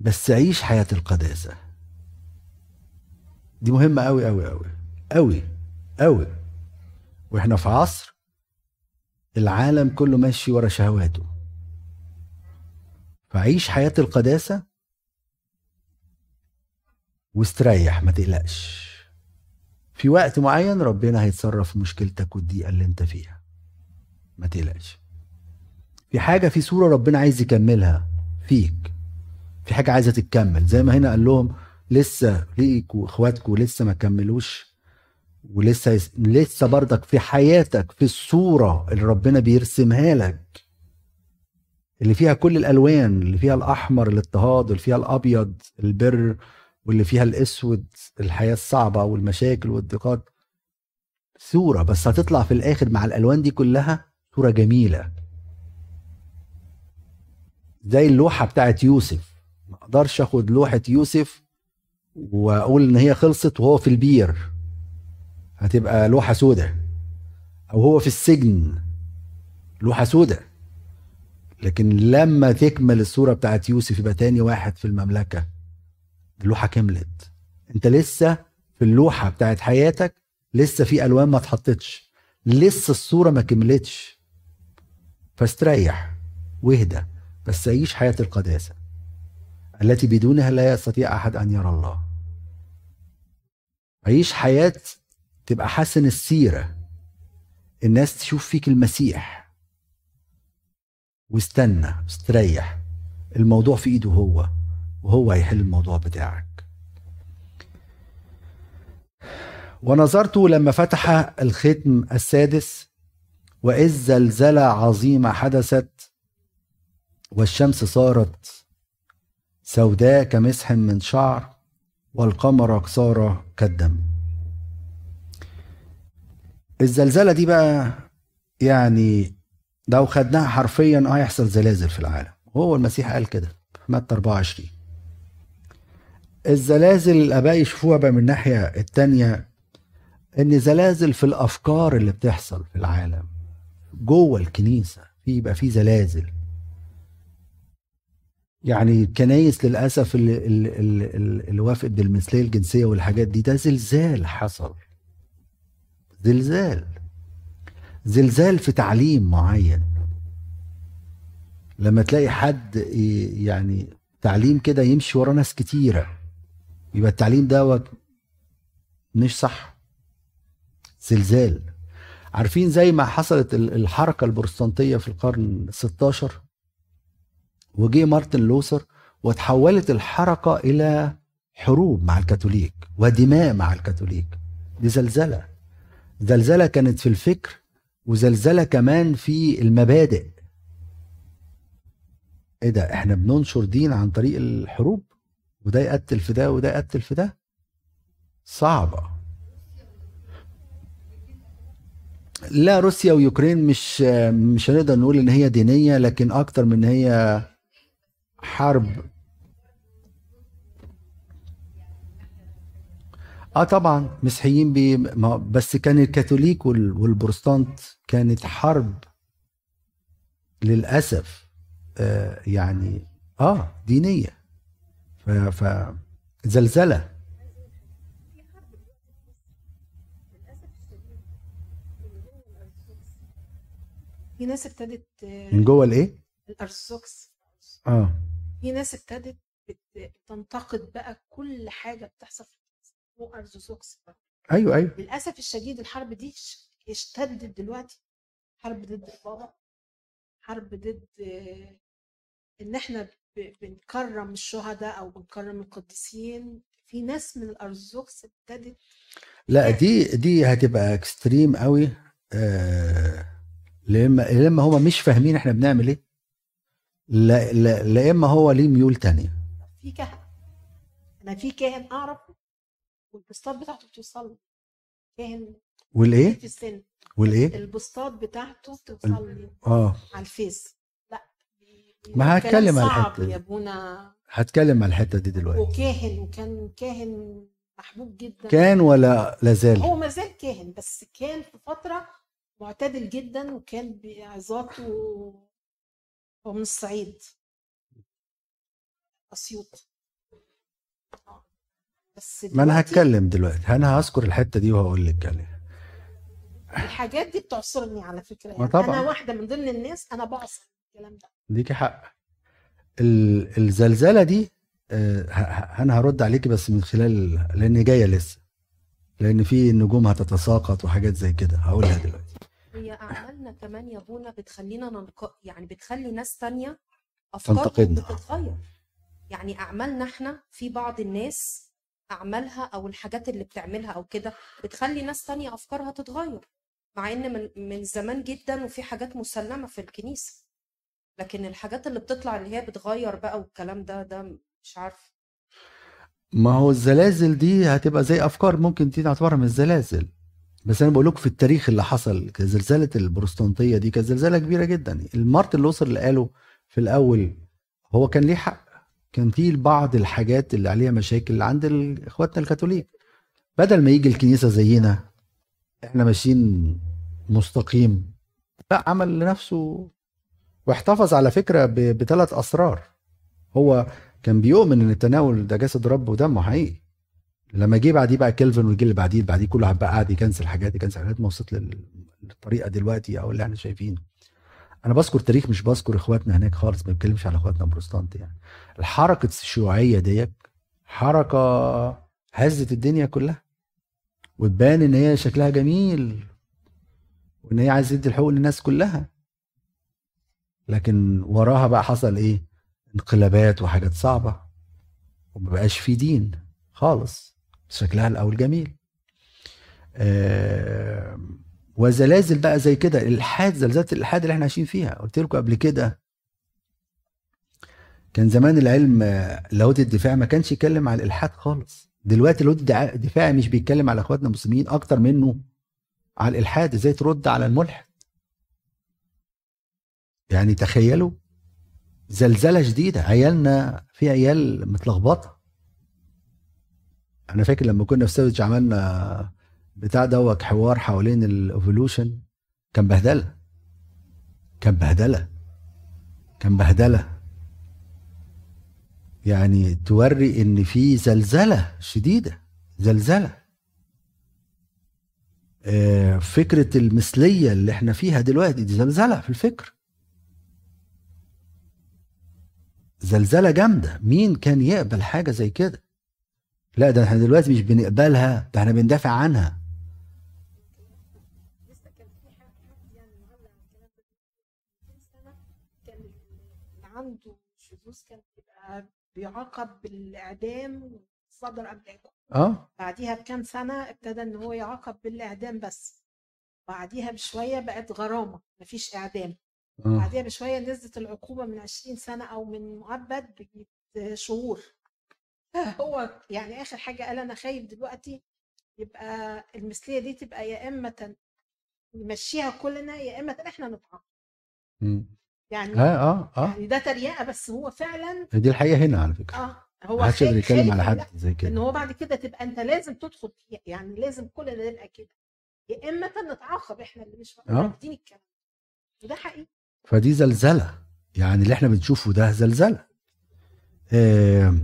بس عيش حياة القداسة. دي مهمة أوي أوي أوي أوي أوي. وإحنا في عصر العالم كله ماشي ورا شهواته. فعيش حياة القداسة واستريح ما تقلقش. في وقت معين ربنا هيتصرف في مشكلتك والضيقة اللي أنت فيها. ما تقلقش. في حاجة في صورة ربنا عايز يكملها فيك. في حاجة عايزة تتكمل. زي ما هنا قال لهم لسه ليك واخواتكم لسه ما كملوش ولسه يس... لسه برضك في حياتك في الصورة اللي ربنا بيرسمها لك. اللي فيها كل الألوان اللي فيها الأحمر الإضطهاد واللي فيها الأبيض البر واللي فيها الأسود الحياة الصعبة والمشاكل والضيقات صورة بس هتطلع في الآخر مع الألوان دي كلها صورة جميلة. زي اللوحة بتاعت يوسف. ما أقدرش آخد لوحة يوسف وأقول إن هي خلصت وهو في البير. هتبقى لوحة سودة. أو هو في السجن. لوحة سودة. لكن لما تكمل الصورة بتاعت يوسف يبقى تاني واحد في المملكة. اللوحة كملت. أنت لسه في اللوحة بتاعت حياتك لسه في ألوان ما اتحطتش. لسه الصورة ما كملتش. فاستريح. واهدى بس عيش حياة القداسة التي بدونها لا يستطيع أحد أن يرى الله. عيش حياة تبقى حسن السيرة. الناس تشوف فيك المسيح. واستنى استريح. الموضوع في إيده هو وهو هيحل الموضوع بتاعك. ونظرت لما فتح الختم السادس وإذ زلزلة عظيمة حدثت والشمس صارت سوداء كمسح من شعر والقمر صار كالدم. الزلزلة دي بقى يعني لو خدناها حرفيا هيحصل زلازل في العالم. وهو المسيح قال كده في متى 24 الزلازل الاباء يشوفوها بقى من الناحية التانية إن زلازل في الأفكار اللي بتحصل في العالم جوه الكنيسة في يبقى في زلازل. يعني الكنايس للأسف اللي, اللي, اللي, وافقت بالمثلية الجنسية والحاجات دي ده زلزال حصل. زلزال. زلزال في تعليم معين. لما تلاقي حد يعني تعليم كده يمشي ورا ناس كتيرة يبقى التعليم دوت مش صح. زلزال. عارفين زي ما حصلت الحركة البروتستانتيه في القرن 16 وجي مارتن لوثر وتحولت الحركة إلى حروب مع الكاثوليك ودماء مع الكاثوليك. دي زلزلة. زلزلة كانت في الفكر وزلزلة كمان في المبادئ. إيه ده؟ إحنا بننشر دين عن طريق الحروب؟ وده يقتل في ده وده يقتل في ده؟ صعبة. لا روسيا ويوكرين مش مش هنقدر نقول إن هي دينية لكن أكتر من هي حرب. آه طبعا مسيحيين بي بس كان الكاثوليك والبروتستانت كانت حرب. للأسف آه يعني آه دينية. ف, ف زلزلة. في ناس ابتدت من جوه الإيه؟ الأرثوذكس. آه. في ناس ابتدت بتنتقد بقى كل حاجة بتحصل في ارثوذكس أيوه أيوه. للأسف الشديد الحرب دي اشتدت دلوقتي. حرب ضد البابا. حرب ضد إن إحنا بنكرم الشهداء أو بنكرم القديسين. في ناس من الارثوذكس ابتدت لا دي دي هتبقى extreme قوي آه لما لما هما مش فاهمين إحنا بنعمل إيه. لا لا لا إما هو ليه ميول تانية. في كهنه أنا في كاهن اعرفه والبسطات بتاعته بتوصل لي. كاهن والإيه؟ في السن. والإيه؟ البوستات بتاعته بتوصل لي. آه. على الفيس. لا ما هتكلم على دي. يا أبونا. هتكلم على الحتة دي دلوقتي. وكاهن وكان كاهن محبوب جدا. كان ولا لازال هو ما زال كاهن بس كان في فترة معتدل جدا وكان بعظاته هو من الصعيد. أسيوط. بس ما أنا هتكلم دلوقتي. أنا هذكر الحتة دي وهقول لك عليها. الحاجات دي بتعصرني على فكرة يعني. طبعاً. أنا واحدة من ضمن الناس أنا بعصر الكلام ده. ليكي حق. ال- الزلزلة دي آه، أنا هرد عليكي بس من خلال لأن جاية لسه. لأن في نجوم هتتساقط وحاجات زي كده. هقولها دلوقتي. هي أعمالنا كمان يا بونا بتخلينا ننق... يعني بتخلي ناس تانية افكارهم. بتتغير. يعني أعمالنا إحنا في بعض الناس أعمالها أو الحاجات اللي بتعملها أو كده بتخلي ناس تانية أفكارها تتغير مع إن من من زمان جدا وفي حاجات مسلمة في الكنيسة. لكن الحاجات اللي بتطلع اللي هي بتغير بقى والكلام ده ده مش عارف. ما هو الزلازل دي هتبقى زي أفكار ممكن دي نعتبرها من الزلازل. بس أنا بقول لكم في التاريخ اللي حصل زلزله البروتستانتيه دي كانت زلزلة كبيرة جدا. المارتن لوثر اللي قاله في الأول هو كان ليه حق. كان في بعض الحاجات اللي عليها مشاكل عند إخواتنا الكاثوليك. بدل ما يجي الكنيسة زينا إحنا ماشيين مستقيم. لا عمل لنفسه واحتفظ على فكرة بثلاث أسرار. هو كان بيؤمن إن التناول ده جسد رب ودمه حقيقي لما جه بعديه بقى كيلفن ويجي اللي بعديه اللي بعديه كل واحد بقى قاعد يكنسل حاجات يكنسل حاجات ما وصلت لل- للطريقة دلوقتي أو اللي إحنا شايفينه. أنا بذكر تاريخ مش بذكر إخواتنا هناك خالص ما بتكلمش على إخواتنا البروتستانت يعني. الحركة الشيوعية ديت حركة هزت الدنيا كلها وتبان إن هي شكلها جميل وإن هي عايزة تدي الحقوق للناس كلها. لكن وراها بقى حصل إيه؟ انقلابات وحاجات صعبة ومبقاش في دين خالص. شكلها الأول جميل. آه وزلازل بقى زي كده الإلحاد زلزال الإلحاد اللي إحنا عايشين فيها. قلت لكم قبل كده كان زمان العلم لاهوت الدفاع ما كانش يتكلم على الإلحاد خالص. دلوقتي لاهوت الدفاع مش بيتكلم على إخواتنا المسلمين أكتر منه على الإلحاد. إزاي ترد على الملحد؟ يعني تخيلوا زلزلة شديدة عيالنا في عيال متلخبطة. أنا فاكر لما كنا في ساندويتش عملنا بتاع دوت حوار حوالين ال evolution كان بهدلة. كان بهدلة. كان بهدلة. يعني توري إن في زلزلة شديدة. زلزلة. آه، فكرة المثلية اللي إحنا فيها دلوقتي دي زلزلة في الفكر. زلزلة جامدة. مين كان يقبل حاجة زي كده؟ لا ده إحنا دلوقتي مش بنقبلها ده إحنا بندافع عنها. يعني معلق على الكلام ده 200 سنة كان اللي عنده شذوذ كان بيبقى بيعاقب بالإعدام صدر قبل آه. بعديها بكام سنة ابتدى إن هو يعاقب بالإعدام بس. بعديها بشوية بقت غرامة مفيش إعدام. آه. بعديها بشوية نزلت العقوبة من 20 سنة أو من مؤبد شهور. هو يعني آخر حاجة قال أنا خايف دلوقتي يبقى المثلية دي تبقى يا إما نمشيها كلنا يا إما إحنا نتعاقب. يعني آه آه آه. يعني ده تريقه بس هو فعلا دي الحقيقة هنا على فكرة. آه هو ما حدش يقدر يتكلم على حد زي إن كده هو بعد كده تبقى أنت لازم تدخل فيها يعني لازم كلنا نبقى كده. يا إما نتعاقب إحنا اللي مش آه. رافضين الكلام وده حقيقي. فدي زلزلة. يعني اللي إحنا بنشوفه ده زلزلة. آه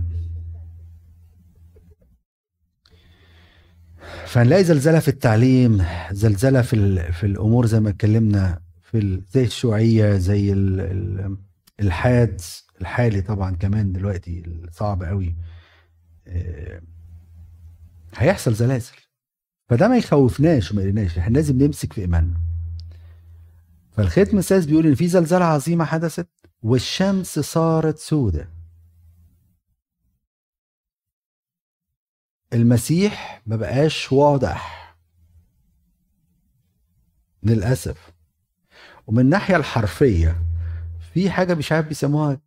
فنلاقي زلزلة في التعليم زلزلة في في الأمور زي ما اتكلمنا في زي الشيوعية زي ال- ال- الحاد الحالي طبعا كمان دلوقتي صعب قوي. آه، هيحصل زلازل. فده ما يخوفناش وما يقلقناش إحنا لازم نمسك في إيماننا. فالختم السادس بيقول إن في زلزال عظيمة حدثت والشمس صارت سودة. المسيح ما بقاش واضح. للأسف. ومن الناحية الحرفية في حاجة مش عارف بيسموها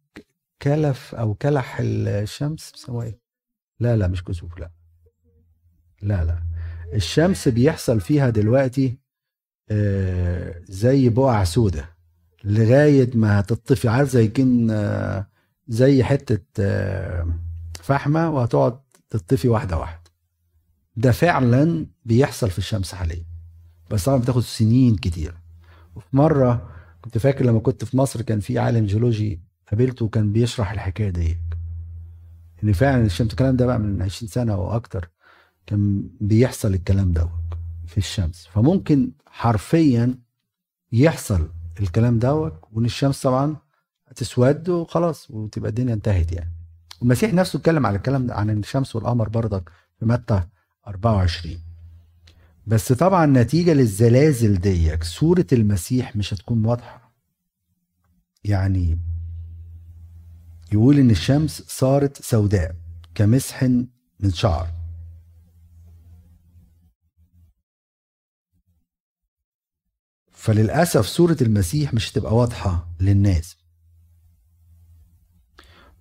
كلف أو كلح الشمس بيسموها إيه؟ لا لا مش كسوف لا. لا لا. الشمس بيحصل فيها دلوقتي آه، زي بقع سودة لغاية ما تطفي عارف زي كن آه، زي حتة آه، فحمة وهتقعد تطفي واحدة واحدة ده فعلا بيحصل في الشمس حاليا. بس طبعا بتاخد سنين كتير. وفي مرة كنت فاكر لما كنت في مصر كان في عالم جيولوجي قابلته وكان بيشرح الحكاية دي. إن فعلا الشمس الكلام ده بقى من 20 سنة أو أكتر كان بيحصل الكلام دوت في الشمس. فممكن حرفيا يحصل الكلام دوت وإن الشمس طبعا هتسود وخلاص وتبقى الدنيا انتهت يعني. المسيح نفسه اتكلم على الكلام عن الشمس والقمر برضك في متى 24 بس طبعا نتيجة للزلازل ديك صورة المسيح مش هتكون واضحة. يعني يقول إن الشمس صارت سوداء كمسح من شعر. فللأسف صورة المسيح مش هتبقى واضحة للناس.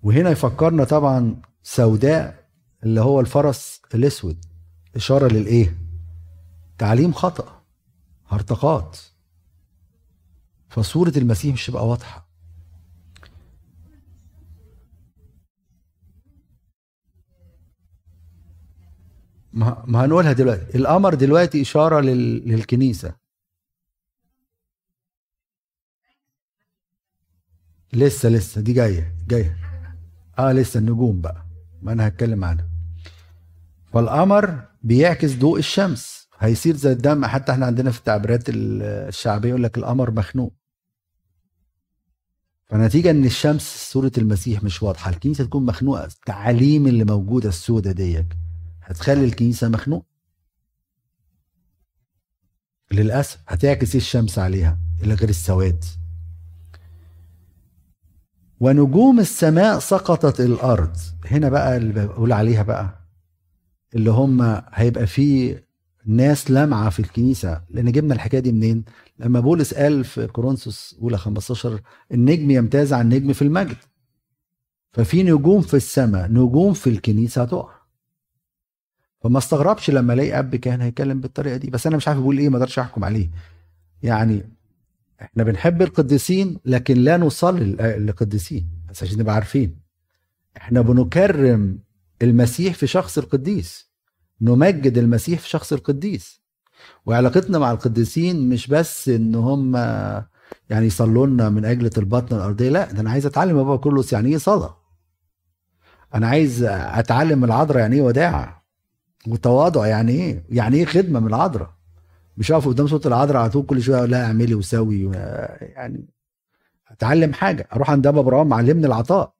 وهنا يفكرنا طبعا سوداء اللي هو الفرس الأسود. إشارة للإيه؟ تعليم خطأ. هرطقات. فصورة المسيح مش هتبقى واضحة. ما هنقولها دلوقتي. القمر دلوقتي إشارة لل... للكنيسة. لسه لسه. دي جاية جاية. آه لسه النجوم بقى ما أنا هتكلم عنها. فالقمر بيعكس ضوء الشمس هيصير زي الدم حتى إحنا عندنا في التعبيرات ال- الشعبية يقول لك القمر مخنوق. فنتيجة إن الشمس صوره المسيح مش واضحة الكنيسة تكون مخنوقة التعاليم اللي موجودة السودة ديت هتخلي الكنيسة مخنوق للأسف هتعكس الشمس عليها إلى غير السواد؟ ونجوم السماء سقطت الأرض. هنا بقى اللي بقول عليها بقى اللي هم هيبقى فيه ناس لامعة في الكنيسة. لأن جبنا الحكاية دي منين؟ لما بولس قال في كورنثوس اولى 15 النجم يمتاز عن النجم في المجد. ففي نجوم في السماء نجوم في الكنيسة هتقع فما استغربش لما الاقي أب كان هيتكلم بالطريقة دي. بس أنا مش عارف بيقول إيه ما أقدرش أحكم عليه. يعني إحنا بنحب القديسين لكن لا نصلي للقديسين. بس عشان نبقى عارفين. إحنا بنكرم المسيح في شخص القديس. نمجد المسيح في شخص القديس. وعلاقتنا مع القديسين مش بس إن هم يعني يصلوا لنا من أجل البطن الأرضية لا ده أنا عايز أتعلم بابا كرولوس يعني إيه صلاة؟ أنا عايز أتعلم العذراء يعني إيه وداعة؟ وتواضع يعني إيه؟ يعني إيه خدمة من العذراء؟ مش هقف قدام صوت العذراء على طول كل شوية أقول لها اعملي وسوي يعني اتعلم حاجة أروح عند ابا إبراهيم علمني العطاء.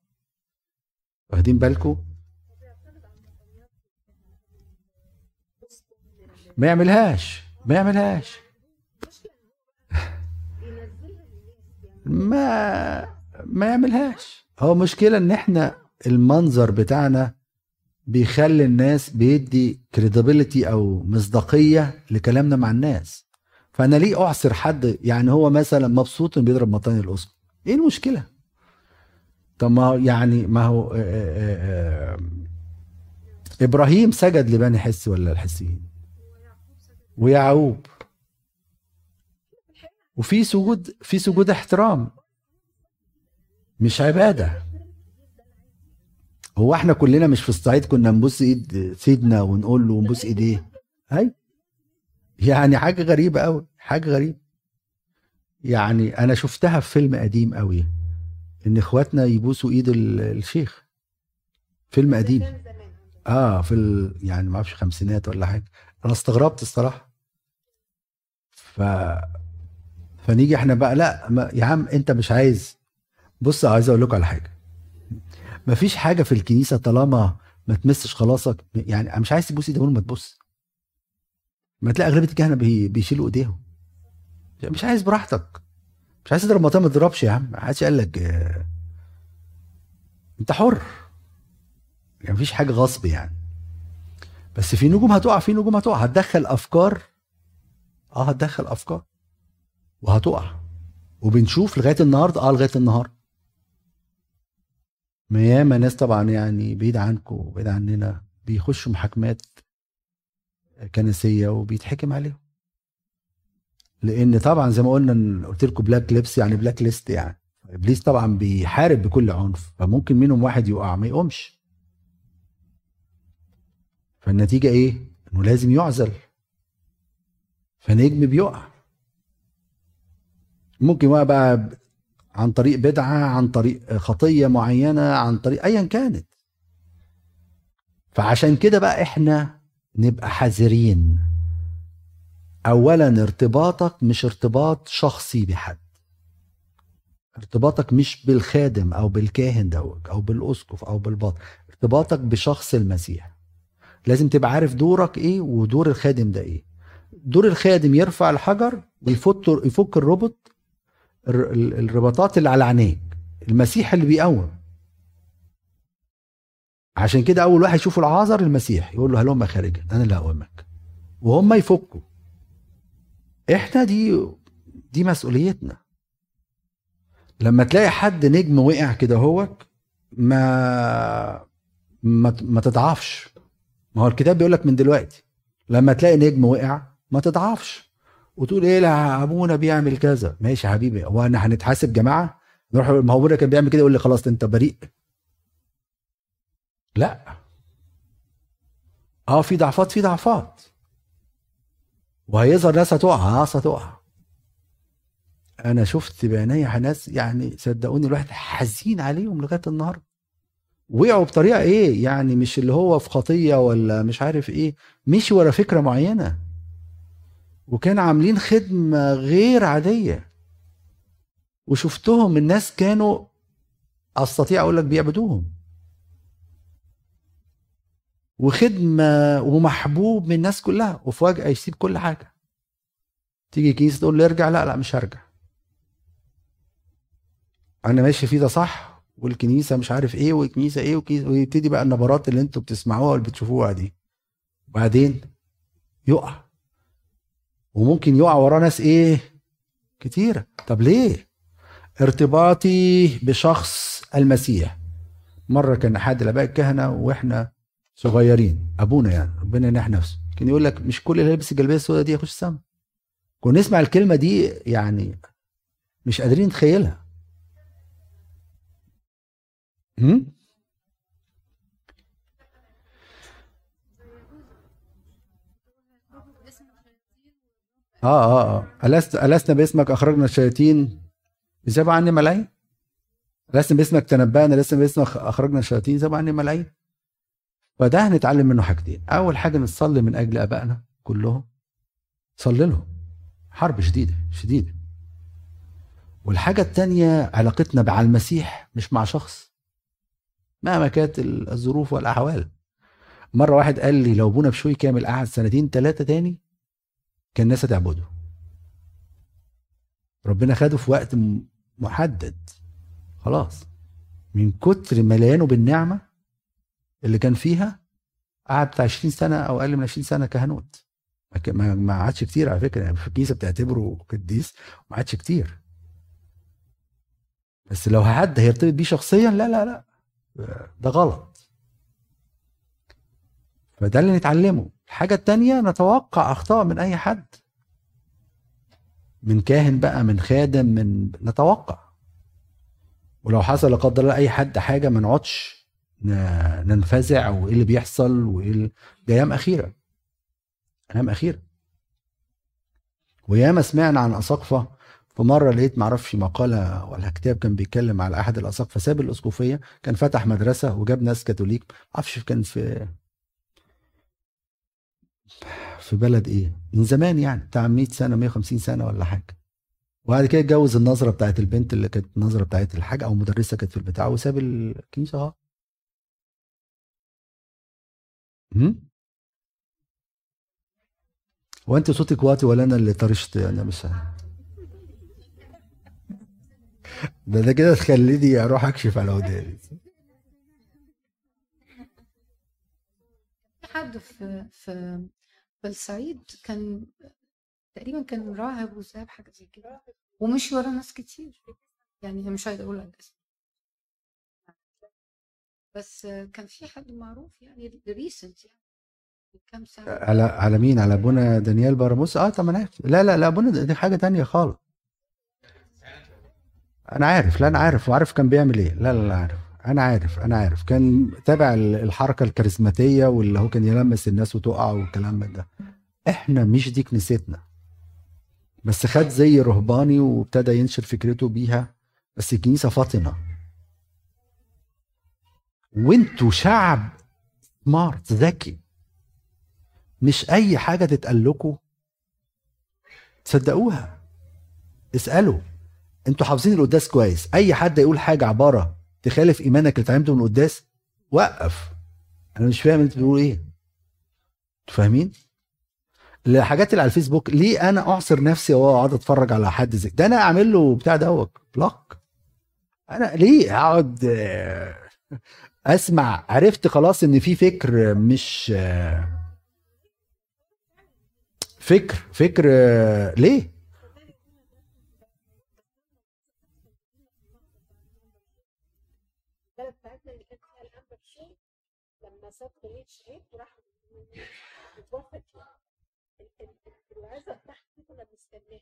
واخدين بالكم ما يعملهاش ما يعملهاش. ما ما يعملهاش. هو مشكلة ان إحنا المنظر بتاعنا بيخلي الناس بيدي كريديبيليتي أو مصداقية لكلامنا مع الناس. فأنا ليه أعصر حد؟ يعني هو مثلا مبسوط إنه بيضرب مطاني الاسقف إيه المشكلة؟ طب ما يعني ما هو آه، آه، آه، إبراهيم سجد لبني حس ولا الحسيين؟ ويعقوب. وفي سجود في سجود احترام. مش عبادة. هو إحنا كلنا مش في الصعيد كنا نبوس ايد سيدنا ونقول له ونبوس ايديه اي يعني حاجة غريبة قوي حاجة غريبة. يعني أنا شفتها في فيلم قديم قوي إن إخواتنا يبوسوا إيد ال- الشيخ. فيلم قديم. آه في ال... يعني ما أعرفش خمسينات ولا حاجة. أنا استغربت الصراحة. ف فنيجي إحنا بقى لأ ما... يا عم أنت مش عايز. بص عايز أقول لكم على حاجة. ما فيش حاجة في الكنيسة طالما ما تمسش خلاصك. يعني أنا مش عايز تبوس ايد أقول ما تبص ما تلاقي أغلبية الكهنة بي- بيشيلوا ايديهم. مش عايز براحتك. مش عايز تضرب مطار ما تضربش يا عم. محدش قال لك آه، انت حر. يعني مفيش حاجة غصب يعني. بس في نجوم هتقع في نجوم هتقع. هتدخل أفكار. آه هتدخل أفكار. وهتقع. وبنشوف لغاية النهارده آه لغاية النهارده. ما ياما ناس طبعا يعني بعيد عنكم وبعيد عننا بيخشوا محاكمات كنسية وبيتحكم عليهم. لأن طبعا زي ما قلنا قلت لكم black lips يعني black list يعني. إبليس طبعا بيحارب بكل عنف فممكن منهم واحد يقع ما يقومش. فالنتيجة إيه؟ إنه لازم يعزل. فنجم بيقع. ممكن بقى ب- عن طريق بدعة عن طريق خطية معينة عن طريق ايا كانت. فعشان كده بقى إحنا نبقى حذرين. اولا ارتباطك مش ارتباط شخصي بحد. ارتباطك مش بالخادم أو بالكاهن دوت أو بالأسقف أو بالباطن ارتباطك بشخص المسيح. لازم تبقى عارف دورك إيه ودور الخادم ده إيه. دور الخادم يرفع الحجر ويفك يفك الرباطات اللي على عينيك المسيح اللي بيقوم. عشان كده أول واحد يشوف العازر المسيح يقول له هلم خارجا أنا اللي هقومك. وهم يفكوا. إحنا دي دي مسؤوليتنا. لما تلاقي حد نجم وقع كده هوك ما ما ما تضعفش. ما هو الكتاب بيقول لك من دلوقتي لما تلاقي نجم وقع ما تضعفش. وتقول إيه لا أبونا بيعمل كذا. ماشي يا حبيبي هو أنا هنتحاسب جماعة؟ نروح ما هو كان بيعمل كده يقول لي خلاص أنت بريء. لا. آه في ضعفات في ضعفات. وهيظهر ناس هتقع ناس هتقع أنا شفت بعينيا ناس يعني صدقوني الواحد حزين عليهم لغاية النهارده. وقعوا بطريقة إيه؟ يعني مش اللي هو في خطية ولا مش عارف إيه. مشي ورا فكرة معينة. وكان عاملين خدمة غير عادية. وشفتهم الناس كانوا أستطيع أقول لك بيعبدوهم. وخدمة ومحبوب من الناس كلها وفجأة يسيب كل حاجة. تيجي كنيسه تقول له ارجع لا لا مش هرجع. أنا ماشي فيه ده صح والكنيسة مش عارف إيه والكنيسة إيه وكنيسة ويبتدي بقى النبرات اللي أنتوا بتسمعوها واللي بتشوفوها دي. وبعدين يقع. وممكن يقع وراه ناس إيه؟ كتيرة. طب ليه؟ ارتباطي بشخص المسيح. مرة كان احد الاباء الكهنة وإحنا صغيرين أبونا يعني ربنا ينح نفسه. كان يقول لك مش كل اللي يلبس الجلابية السوداء دي يخش السما كنا نسمع الكلمة دي يعني مش قادرين نتخيلها؟ آه آه آه. ألست ألسنا باسمك أخرجنا الشياطين. يذهبوا عني ملايين؟ ألسنا باسمك تنبأنا لسنا باسمك أخرجنا الشياطين. يذهبوا عني ملايين؟ فده هنتعلم منه حاجتين. أول حاجة نصلي من أجل آبائنا كلهم. صلي لهم. حرب شديدة شديدة. والحاجة التانية علاقتنا مع المسيح مش مع شخص. مهما كانت الظروف والأحوال. مرة واحد قال لي لو ابونا بشوي كامل قعد سنتين ثلاثة تاني كان الناس هتعبده. ربنا خده في وقت محدد. خلاص. من كتر مليانه بالنعمة اللي كان فيها قعد بتاع 20 سنة أو أقل من 20 سنة كهنوت. ما عادش كتير على فكرة. يعني في الكنيسة بتعتبره قديس ما عادش كتير. بس لو حد هيرتبط بيه شخصيا لا لا لا. ده غلط. فده اللي نتعلمه. الحاجة التانية نتوقع أخطاء من أي حد. من كاهن بقى من خادم من نتوقع. ولو حصل لا قدر الله أي حد حاجة ما نقعدش ننفزع وإيه اللي بيحصل وإيه ده أيام أخيرة. أيام أخيرة. وياما سمعنا عن أساقفة. في مرة لقيت معرفش مقالة ولا كتاب كان بيتكلم على أحد الأساقفة ساب الأسقفية كان فتح مدرسة وجاب ناس كاثوليك. معرفش كان في في بلد إيه؟ من زمان يعني بتاع 100 سنة 150 سنة ولا حاجة. وبعد كده اتجوز النظرة بتاعت البنت اللي كانت النظرة بتاعت الحاجة أو مدرسة كانت في البتاع وساب الكنيسة. آه. هم؟ هو أنت صوتك واطي ولا أنا اللي طرشت أنا مش. ده ده كده تخليني أروح أكشف على وداني. حد في في في الصعيد كان تقريبا كان راهب وساب حاجة زي كده ومشي ورا ناس كتير. يعني مش عايزة أقول الاسم. بس كان في حد معروف يعني ريسنت يعني كام سنة على على مين؟ على ابونا دانيال براموس آه طب أنا عارف. لا لا لا ابونا دي حاجة تانية خالص. أنا عارف لا أنا عارف. وعارف كان بيعمل إيه. لا لا لا عارف. أنا عارف أنا عارف. كان تابع ال- الحركة الكاريزماتية واللي هو كان يلمس الناس وتقع والكلام ده. إحنا مش دي كنيستنا. بس خد زي رهباني وابتدى ينشر فكرته بيها. بس الكنيسة فاطنه وانتوا شعب سمارت ذكي. مش أي حاجة تتقال لكم. تصدقوها. اسألوا. أنتوا حافظين القداس كويس. أي حد يقول حاجة عبارة. تخالف إيمانك اللي اتعلمته من القداس وقف. أنا مش فاهم أنت بتقول إيه. فاهمين؟ الحاجات اللي على الفيسبوك ليه أنا أعصر نفسي وأقعد أتفرج على حد زي ده أنا أعمل له بتاع دوت بلوك. أنا ليه أقعد آه، أسمع؟ عرفت خلاص إن في فكر مش آه، فكر فكر آه، ليه البلد بتاعتنا اللي كان فيها الانبا بشوي لما ساب غنية شهيد وراح اتوفى فيها ال- ال- العزة بتاعتي دي كنا بنستناها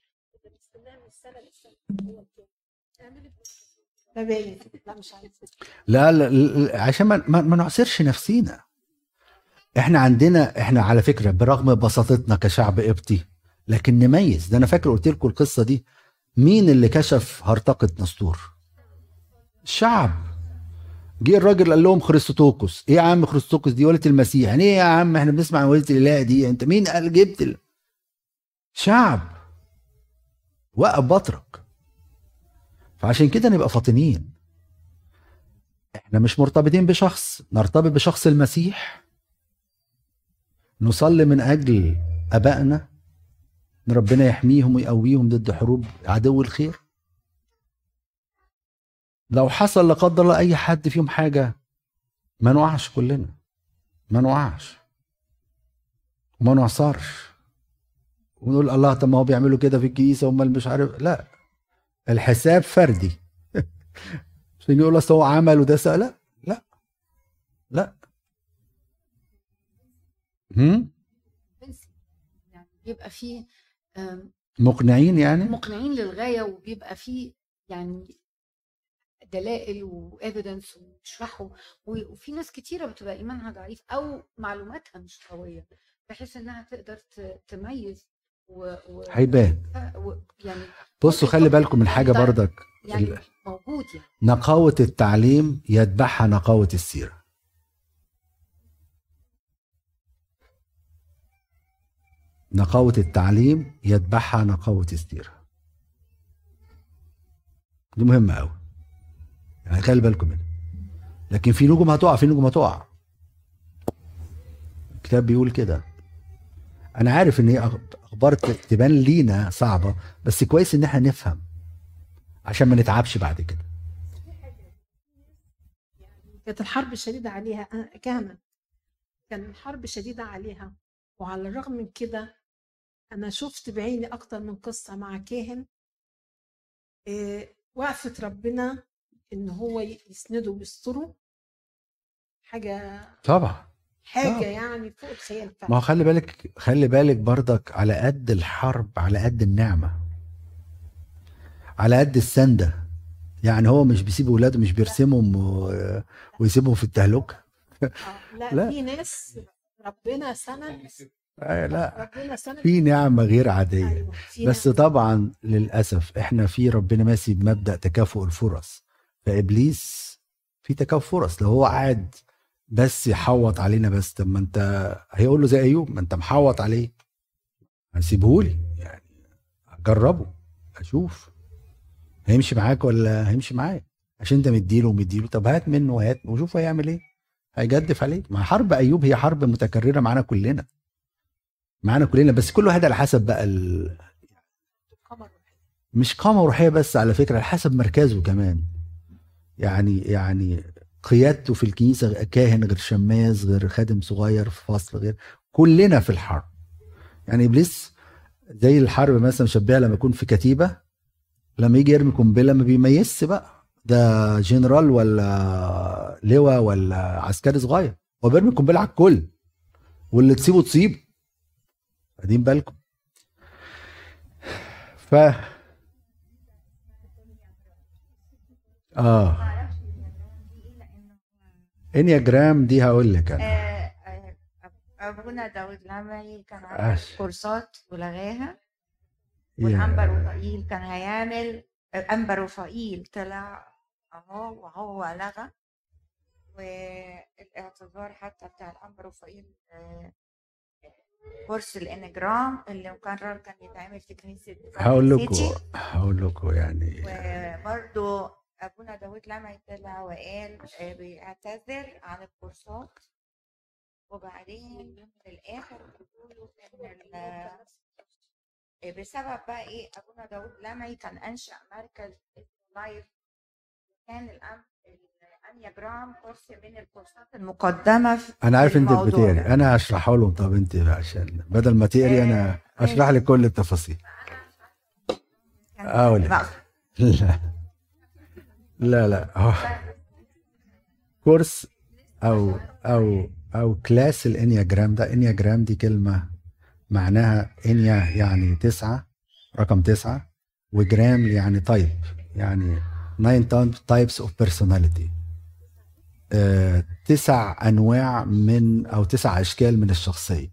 لا لا عشان ما, ما, نعصرش نفسينا. إحنا عندنا إحنا على فكرة برغم بساطتنا كشعب قبطي لكن نميز. ده أنا فاكر قلت لكم القصة دي. مين اللي كشف هرطقة نسطور؟ الشعب. جه الراجل قال لهم خريستوتوكوس. إيه يا عم خريستوتوكوس دي؟ ولد المسيح. يعني إيه يا عم؟ إحنا بنسمع عن الاله دي أنت مين؟ قال جبت. شعب. وقف بطرك. فعشان كده نبقى فاطنين إحنا مش مرتبطين بشخص نرتبط بشخص المسيح. نصلي من أجل أبائنا. ان ربنا يحميهم ويقويهم ضد حروب عدو الخير. لو حصل لا قدر الله أي حد فيهم حاجة ما نوقعش كلنا. ما نوقعش وما نعصرش. ونقول الله طب ما هو بيعملوا كده في الكنيسة هم اللي مش عارف. لا الحساب فردي. عشان يقول أصل هو عمل وده سأل. لا لا لا. هم؟ يعني بيبقى فيه مقنعين يعني؟ مقنعين للغاية وبيبقى فيه يعني دلائل وايفيدنس ويشرحوا وفي ناس كتيرة بتبقى إيمانها ضعيف أو معلوماتها مش قوية بحيث إنها تقدر تميز و... و... هيبان. و... يعني بصوا خلي بالكم من حاجة بردك يعني ال- موجود يعني. نقاوة التعليم يتبعها نقاوة السيرة. نقاوة التعليم يتبعها نقاوة السيرة. دي مهمة قوي يعني خلي بالكم منها. لكن في نجوم هتقع في نجوم هتقع. الكتاب بيقول كده. أنا عارف إن هي أخبار تبان لينا صعبة بس كويس إن إحنا نفهم عشان ما نتعبش بعد كده. كانت الحرب شديدة عليها كهنة كان الحرب شديدة عليها وعلى الرغم من كده أنا شفت بعيني أكتر من قصة مع كاهن إيه وقفت ربنا إن هو يسنده ويستره. حاجة طبعا. حاجة آه. يعني فوق الخيال ما فعلا هو خلي بالك خلي بالك برضك على قد الحرب على قد النعمة على قد السندة. يعني هو مش بيسيب ولاده مش بيرسمهم و... ويسيبهم في التهلكة. آه، لا, لا. في ناس ربنا سند آه لا. في نعمة غير عادية. أيوة، بس. طبعا للأسف إحنا في ربنا ماشي بمبدأ تكافؤ الفرص. فإبليس في تكافؤ فرص. لو هو قاعد بس يحوط علينا بس. طب ما انت هيقول له زي أيوب ما انت محوط عليه. هسيبهولي. يعني اجربه أشوف هيمشي معاك ولا هيمشي معاك عشان انت مديله ومديله. طب هات منه وهات وشوف هيعمل إيه. هيجدف عليك. ما حرب أيوب هي حرب متكررة معانا كلنا. معانا كلنا. بس كل واحد على حسب بقى ال... مش قامة روحية بس على فكرة على حسب مركزه كمان. يعني يعني قيادته في الكنيسة كاهن غير شماس غير خادم صغير في فصل غير كلنا في الحرب. يعني إبليس زي الحرب مثلا شبهها لما يكون في كتيبة لما يجي يرمي قنبلة ما بيميزش بقى. ده جنرال ولا لواء ولا عسكري صغير. هو بيرمي قنبلة على الكل. واللي تسيبه تصيبه واخدين بالكم. ف آه. انياجرام دي هقول لك أنا. آه، آه، أبونا داود لمعي كان عامل. كورسات ولغاها. والأنبر وفائيل كان هيعمل. انبر وفائيل طلع أهو وهو لغى. والاعتذار حتى بتاع الأنبر وفائيل آه، كورس ال Enneagram اللي مقرر كان يتعمل في كنيسة هقول. لكم هقول لكم يعني. وبرضو أبونا داود لمعي طلع وقال آه، بيعتذر عن الكورسات. وبعدين في الآخر بيقولوا إن آه، بسبب بقى إيه أبونا داود لمعي كان أنشأ مركز اسمه Life كان الأم ال Enneagram كورس من الكورسات المقدمة في أنا عارف إنت بتقري. أنا هشرحه لهم. طب إنت عشان بدل ما تقري أنا آه، هشرح لك كل التفاصيل. بقى- لا. لا لا. هو كورس أو أو أو class ال Enneagram ده Enneagram دي كلمة معناها ennea يعني تسعة رقم تسعة وجرام يعني type يعني types of personality. آه، تسع أنواع من أو تسع أشكال من الشخصية.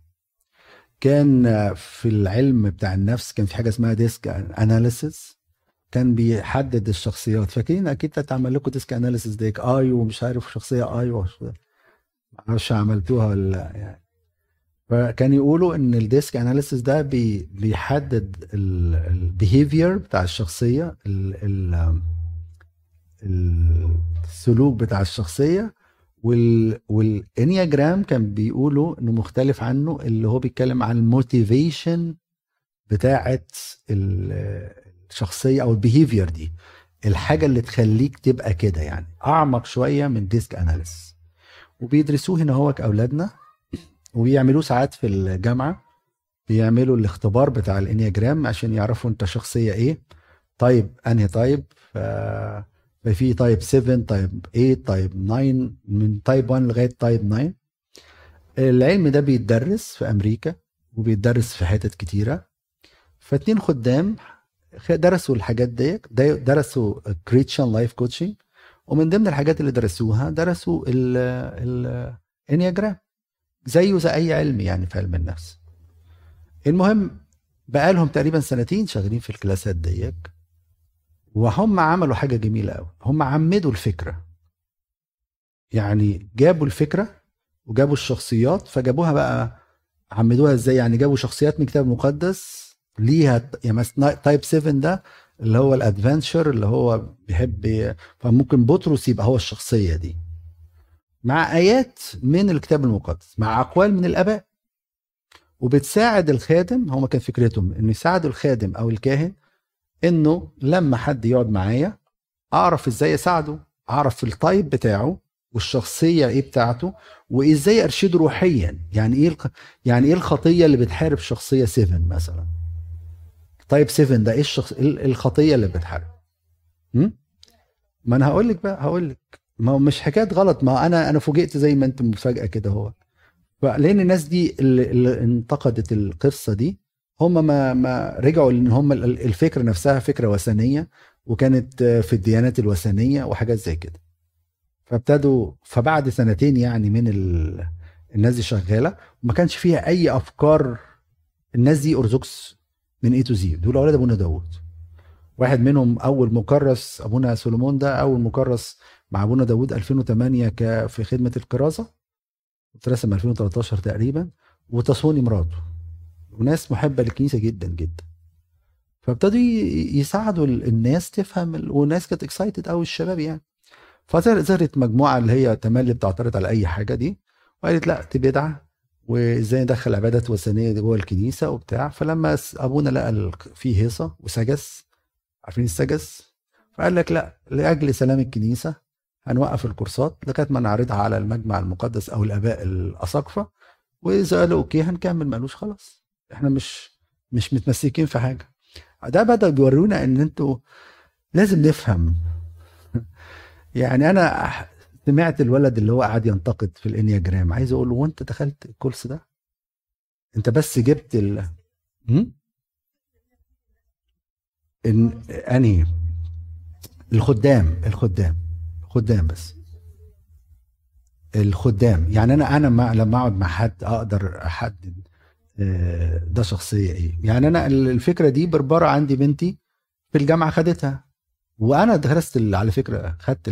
كان آه، في العلم بتاع النفس كان في حاجة اسمها DISC analysis. كان بيحدد الشخصيات. فاكرين أكيد اتعمل لكم DISC analysis D. I ومش عارف شخصية I معرفش عملتوها ولا لا يعني. فكان يقولوا إن ال DISC analysis ده بي بيحدد ال behavior بتاع الشخصية ال ال السلوك بتاع الشخصية وال وال Enneagram كان بيقولوا إنه مختلف عنه اللي هو بيتكلم عن ال motivation بتاعه ال- الشخصيه أو ال behavior دي الحاجة اللي تخليك تبقى كده يعني أعمق شوية من DISC analysis وبيدرسوه هنا هو اولادنا وبيعملوه ساعات في الجامعة بيعملوا الاختبار بتاع ال Enneagram عشان يعرفوا أنت شخصية إيه. طيب أنهي طيب. ففي type 7 type 8 type 9 من type 1 لغاية type 9 العلم ده بيتدرس في أمريكا وبيتدرس في حتت كتيرة. فاتنين خدام درسوا الحاجات ديت درسوا Christian life coaching ومن ضمن الحاجات اللي درسوها درسوا ال Enneagram زيه زي أي علم يعني في علم النفس. المهم بقالهم تقريبا سنتين شغالين في الكلاسات ديت وهم عملوا حاجة جميلة قوي هم عمدوا الفكرة. يعني جابوا الفكرة وجابوا الشخصيات فجابوها بقى عمدوها إزاي؟ يعني جابوا شخصيات من الكتاب المقدس ليها يعني تايب 7 ده اللي هو الادفنتشر اللي هو بيحب فممكن بطرس يبقى هو الشخصية دي. مع آيات من الكتاب المقدس مع أقوال من الآباء. وبتساعد الخادم هما كان فكرتهم إنه يساعدوا الخادم أو الكاهن إنه لما حد يقعد معايا أعرف إزاي أساعده أعرف ال type بتاعه والشخصية إيه بتاعته وإزاي أرشده روحيا. يعني إيه. يعني إيه الخطية اللي بتحارب شخصية 7 مثلا؟ type 7 ده إيه الشخص إيه الخطية اللي بتحارب? ما أنا هقول لك بقى هقول لك. ما هو مش حكاية غلط ما أنا أنا فوجئت زي ما أنت مفاجأة كده هو. لأن الناس دي اللي, اللي انتقدت القصة دي هم ما ما رجعوا لأن هم ال- الفكرة نفسها فكرة وثنية وكانت في الديانات الوثنية وحاجات زي كده. فابتدوا فبعد سنتين يعني من ال... الناس دي شغالة وما كانش فيها أي أفكار الناس دي ارثوذكس من A to Z دول أولاد أبونا داوود. واحد منهم أول مكرس أبونا سولومون ده أول مكرس مع أبونا داوود 2008 ك في خدمة الكرازه اترسم 2013 تقريبا. وتصوني مراته. وناس محبة للكنيسة جدا جدا. فابتدوا يساعدوا ال- الناس تفهم ال- والناس كانت اكسايتد قوي الشباب يعني. فظهرت مجموعة اللي هي تملي بتعترض على أي حاجة دي. وقالت لا دي بدعة. وإزاي ندخل عبادات وثنية جوه الكنيسة وبتاع. فلما أبونا لقى في هيصة وسجس. عارفين السجس؟ فقال لك لا لأجل سلام الكنيسة هنوقف الكورسات لغاية ما نعرضها على المجمع المقدس أو الآباء الأساقفة. وإذا قالوا okay هنكمل مالوش خلاص. إحنا مش مش متمسكين في حاجة. ده بدأ بيورونا إن أنتوا لازم نفهم. يعني أنا سمعت الولد اللي هو قاعد ينتقد في ال Enneagram عايز أقول له وانت دخلت الكورس ده؟ انت بس جبت ال هم؟ إن... أنهي؟ الخدام الخدام خدام بس. الخدام يعني أنا أنا لما أقعد مع حد أقدر أحدد آه، ده شخصية إيه. يعني أنا الفكرة دي بربرة عندي بنتي في الجامعة خدتها. وأنا درست على فكرة خدت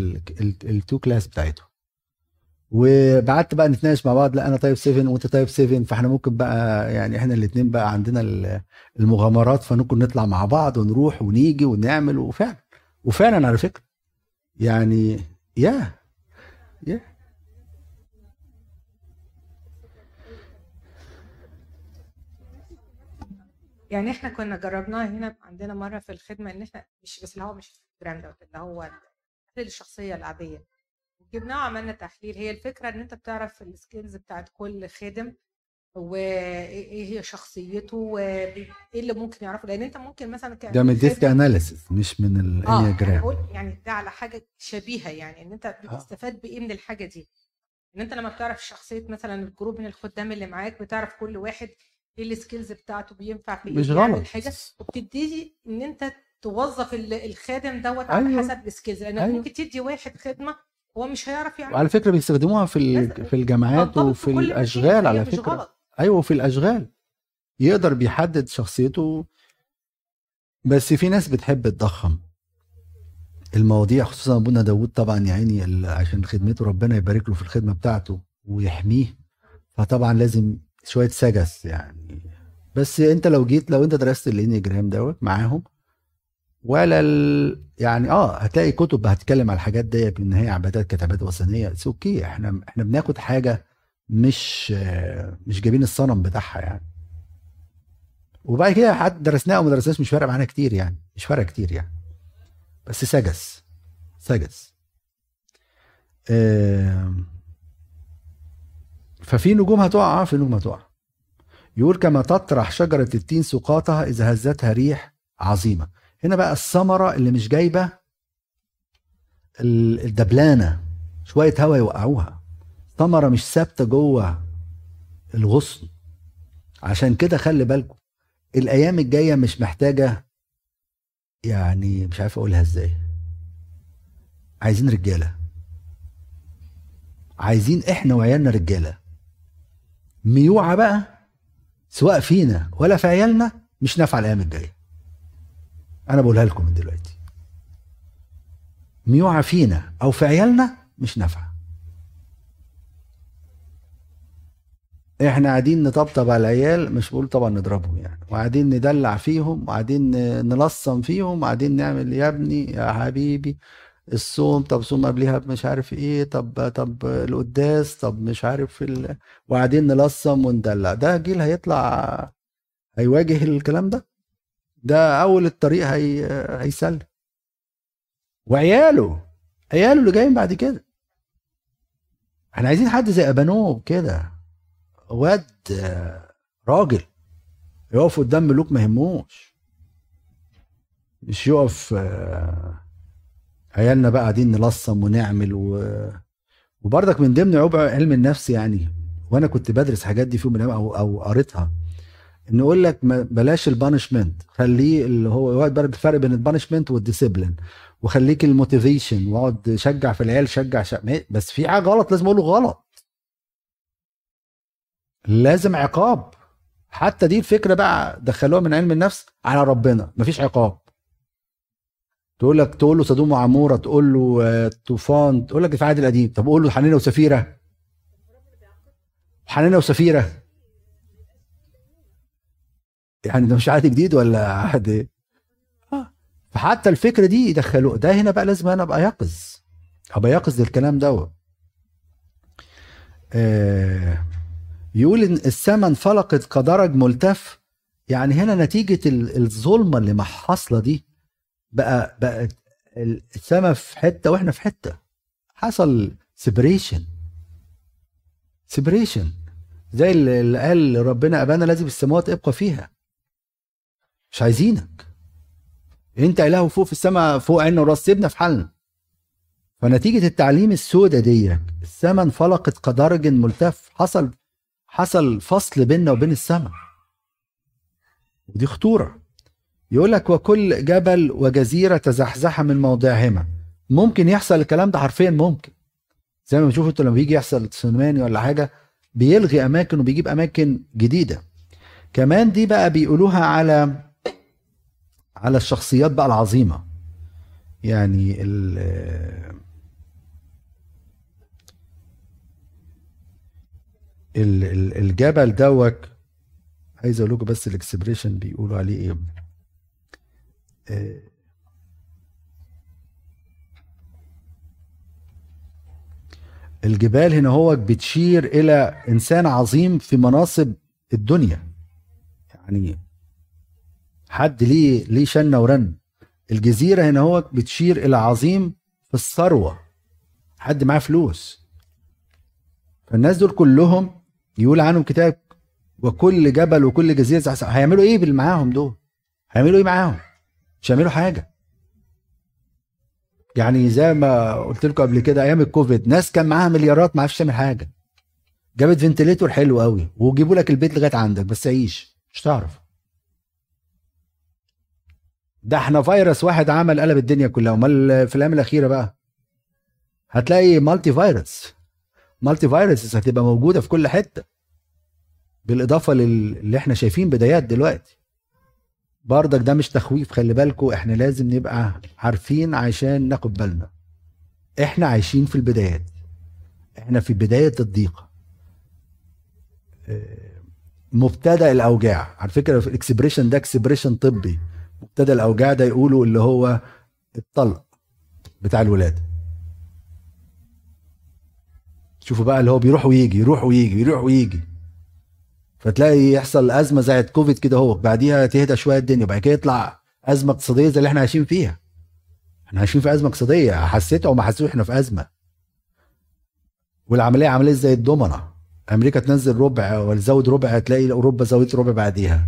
ال two class بتاعته وبعدت بقى نتناقش مع بعض لا أنا type 7 وأنت type 7 فإحنا ممكن بقى يعني إحنا الاثنين بقى عندنا ال- المغامرات فممكن نطلع مع بعض ونروح ونيجي ونعمل وفعلا وفعلا على فكرة. يعني يا يا يعني إحنا كنا جربناها هنا عندنا مرة في الخدمة إن إحنا مش بس اللي هو مش ال print out اللي هو الشخصية العادية. جبناه وعملنا تحليل. هي الفكرة إن أنت بتعرف ال skills بتاعت كل خادم وايه هي شخصيته وايه اللي ممكن يعرفه. لأن أنت ممكن مثلا ده من DISC خادم- analysis مش من آه ال Enneagram قول يعني ده على حاجة شبيهة يعني إن أنت بتستفاد بإيه من الحاجة دي. إن أنت لما بتعرف شخصية مثلا ال group من الخدام اللي معاك بتعرف كل واحد إيه ال skills بتاعته بينفع في إيه مش غلط. حاجة وبتبتدي إن أنت توظف ال- الخادم دوت على أيوة. حسب السكيلز لأنك أيوة. ممكن تدي واحد خدمة هو مش هيعرف يعمل وعلى فكرة بيستخدموها في في الجامعات وفي الأشغال على فكرة. غلط. أيوه في الأشغال. يقدر بيحدد شخصيته. بس في ناس بتحب تضخم. المواضيع خصوصا ابونا داوود طبعا يا عيني عشان خدمته ربنا يبارك له في الخدمة بتاعته ويحميه. فطبعا لازم شوية سجس يعني. بس أنت لو جيت لو أنت درست الإنيجرام دوت معاهم ولا ال... يعني آه هتلاقي كتب هتتكلم على الحاجات ديت ان هي عبادات كتابات وثنية it's okay إحنا إحنا بناخد حاجة مش آه، مش جايبين الصنم بتاعها يعني. وبعد كده حد درسناه أو ما درسناش مش فارق معانا كتير يعني مش فارقة كتير يعني. بس سجس سجس. ففي نجوم هتقع آه في نجوم هتقع. يقول كما تطرح شجرة التين سقاطها إذا هزتها ريح عظيمة. هنا بقى الثمرة اللي مش جايبة ال- الدبلانة. شوية هوا يوقعوها. ثمرة مش ثابتة جوه الغصن. عشان كده خلي بالكم الأيام الجاية مش محتاجة يعني مش عارف أقولها إزاي. عايزين رجالة. عايزين إحنا وعيالنا رجالة. ميوعة بقى سواء فينا ولا في عيالنا مش نافعة الأيام الجاية. أنا بقولها لكم من دلوقتي. ميوعه فينا أو في عيالنا مش نافعة. إحنا قاعدين نطبطب على العيال مش بقول طبعا نضربهم يعني. وقاعدين ندلع فيهم وقاعدين نلصم فيهم وقاعدين نعمل يا ابني يا حبيبي الصوم طب صوم قبلها مش عارف إيه طب طب القداس طب مش عارف ال... وقاعدين نلصم وندلع. ده جيل هيطلع هيواجه الكلام ده؟ ده أول الطريق هي... هيسلم وعياله عياله اللي جايين بعد كده. إحنا عايزين حد زي ابانوب كده. واد راجل يقف قدام ملوك ما يهموش. مش يقف عيالنا بقى قاعدين نلصم ونعمل و... وبرضك من ضمن عيوب علم النفس يعني. وأنا كنت بدرس حاجات دي في الأيام أو أو قريتها. ان يقول لك بلاش ال punishment خليه اللي هو برضه الفرق بين ال punishment وال discipline وخليك ال motivation واقعد شجع في العيال شجع شجع بس في حاجة غلط لازم أقوله غلط. لازم عقاب. حتى دي الفكرة بقى دخلوها من علم النفس على ربنا. مفيش عقاب. تقول لك تقول له صدوم وعمورة تقول له آه، طوفان تقول لك في العهد القديم. طب قول له حنينة وسفيرة. حنينة وسفيرة. يعني ده مش عهد جديد ولا عهد إيه؟ آه. فحتى الفكرة دي يدخلوه ده هنا بقى لازم أنا أبقى يقظ. أبقى يقظ للكلام دوت آه. يقول إن السماء انفلقت كدرج ملتف. يعني هنا نتيجة ال- الظلمة اللي حاصلة دي. بقى بقت السماء في حتة وإحنا في حتة. حصل separation separation زي اللي قال ربنا أبانا في السماوات ابقى فيها. مش عايزينك. انت إله فوق في السماء فوق عنا وراس سيبنا في حالنا. فنتيجة التعليم السوداء دي السماء انفلقت كدرج ملتف حصل حصل فصل بيننا وبين السماء. ودي خطورة. يقول لك وكل جبل وجزيرة تزحزح من موضعهما. ممكن يحصل الكلام ده حرفيا ممكن. زي ما بتشوفوا أنتوا لما بيجي يحصل تسونامي ولا حاجة بيلغي أماكن وبيجيب أماكن جديدة. كمان دي بقى بيقولوها على على الشخصيات بقى العظيمة. يعني ال ال- ال- الجبل دوت عايز أقول لكم بس الاكسبريشن بيقولوا عليه إيه آه، الجبال هنا هو بتشير إلى إنسان عظيم في مناصب الدنيا. يعني حد ليه ليه شنه ورن. الجزيرة هنا هو بتشير إلى عظيم في الثروة. حد معاه فلوس. فالناس دول كلهم يقول عنهم كتاب وكل جبل وكل جزيرة. هيعملوا إيه باللي معاهم دول؟ هيعملوا إيه معاهم؟ مش هيعملوا حاجة. يعني زي ما قلت لكم قبل كده أيام الكوفيد ناس كان معاها مليارات ما عرفتش تعمل حاجة. جابت ventilator حلو قوي وجيبوا لك البيت لغاية عندك بس عيش مش تعرف. ده إحنا فيروس واحد عمل قلب الدنيا كلها. امال في الأيام الأخيرة بقى؟ هتلاقي multi virus multi viruses هتبقى موجودة في كل حتة. بالإضافة لل- اللي إحنا شايفين بدايات دلوقتي. بردك ده مش تخويف خلي بالكم إحنا لازم نبقى عارفين عشان ناخد بالنا. إحنا عايشين في البدايات. إحنا في بداية الضيقة. آه، مبتدأ الأوجاع. على فكرة ال expression ده expression طبي. مبتدأ الأوجاع ده يقولوا اللي هو الطلق بتاع الولاده شوفوا بقى اللي هو بيروح ويجي يروح ويجي يروح ويجي. فتلاقي يحصل أزمة زي كوفيد كده أهو بعديها تهدى شوية الدنيا وبعد كده يطلع أزمة اقتصادية زي اللي إحنا عايشين فيها. إحنا عايشين في أزمة اقتصادية حسيت أو ما حسيتوا إحنا في أزمة. والعملية عمليه زي الضمنه أمريكا تنزل ربع ولا تزود ربع تلاقي أوروبا زودت ربع بعديها.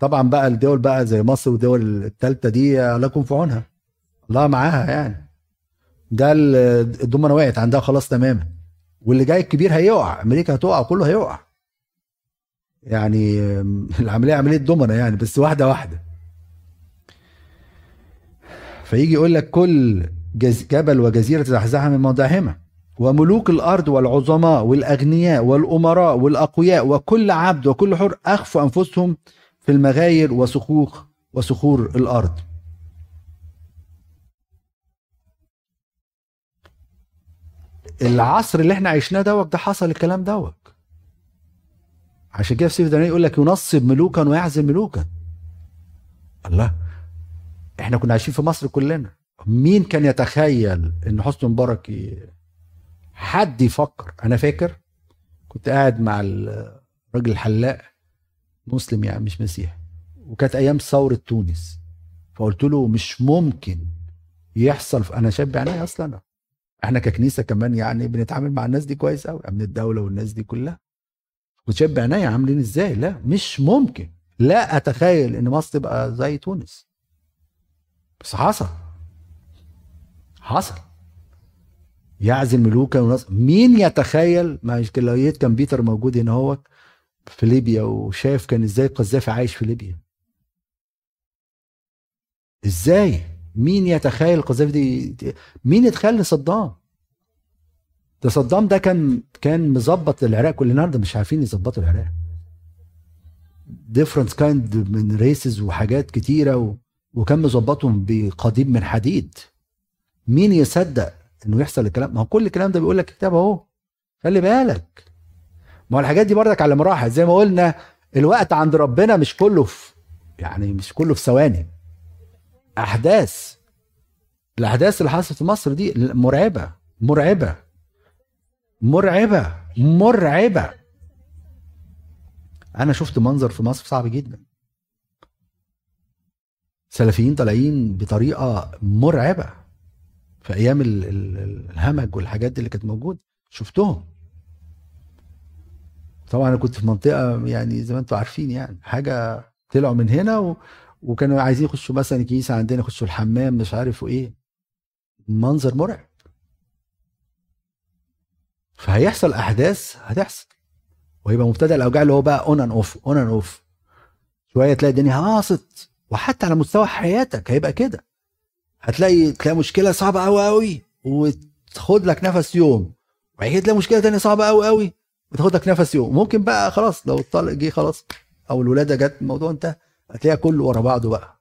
طبعا بقى الدول بقى زي مصر والدول الثالثه دي يكون في عونها. الله معاها يعني. ده ال- الضمنه وقعت عندها خلاص تماما. واللي جاي الكبير هيقع. أمريكا هتقع كله هيقع. يعني آم، العملية عملية ضمنة يعني بس واحدة واحدة. فيجي يقول لك كل. جبل وجزيرة تزحزحها من موضعهما وملوك الأرض والعظماء والأغنياء والأمراء والأقوياء وكل عبد وكل حر أخفوا أنفسهم في المغاير وصخوخ وصخور الأرض. العصر اللي إحنا عشناه دوت ده حصل الكلام دوت. عشان كده في سيف دانيال يقول لك ينصب ملوكا ويعزل ملوكا. الله إحنا كنا عايشين في مصر كلنا. مين كان يتخيل إن حسني مبارك. حد يفكر. أنا فاكر كنت قاعد مع الراجل الحلاق مسلم يعني مش مسيحي. وكانت أيام ثورة تونس. فقلت له مش ممكن يحصل أنا شايف بعيني أصلا. إحنا ككنيسة كمان يعني بنتعامل مع الناس دي كويس قوي أمن الدولة والناس دي كلها. كنت شايف بعيني عاملين إزاي؟ لا مش ممكن. لا أتخيل إن مصر تبقى زي تونس. بس حصل. حصل. يعزل ملوكا وناس مين يتخيل ما لو كان بيتر موجود هنا هو في ليبيا وشاف كان إزاي القذافي عايش في ليبيا؟ إزاي؟ مين يتخيل القذافي دي؟ مين يتخيل صدام؟ ده صدام ده كان كان مظبط العراق كل النهارده مش عارفين يظبطوا العراق. different kind من races وحاجات كتيرة و... وكان مظبطهم بقضيب من حديد. مين يصدق إنه يحصل الكلام. ما هو كل الكلام ده بيقول لك كتاب أهو. خلي بالك. ما هو الحاجات دي برضك على مراحل. زي ما قلنا الوقت عند ربنا مش كله في يعني مش كله في ثواني. أحداث. الأحداث اللي حصلت في مصر دي مرعبة. مرعبة. مرعبة. مرعبة. أنا شفت منظر في مصر صعب جدا. سلفيين طالعين بطريقة مرعبة. في أيام ال- ال- الهمج والحاجات دي اللي كانت موجوده شفتهم. طبعا أنا كنت في منطقة يعني زي ما أنتم عارفين يعني حاجة طلعوا من هنا و... وكانوا عايزين يخشوا مثلا الكنيسة عندنا يخشوا الحمام مش عارف وايه منظر مرعب. فهيحصل أحداث هتحصل. وهيبقى مبتدأ الأوجاع اللي هو بقى on and off on and off شوية تلاقي الدنيا هاصت. وحتى على مستوى حياتك هيبقى كده. هتلاقي تلاقي مشكلة صعبة قوي قوي وتاخد لك نفس يوم. وبعد كده تلاقي مشكلة تانية صعبة قوي قوي وتاخد لك نفس يوم. ممكن بقى خلاص لو الطلق جه خلاص أو الولادة جت الموضوع انتهى هتلاقيها كله ورا بعضه بقى.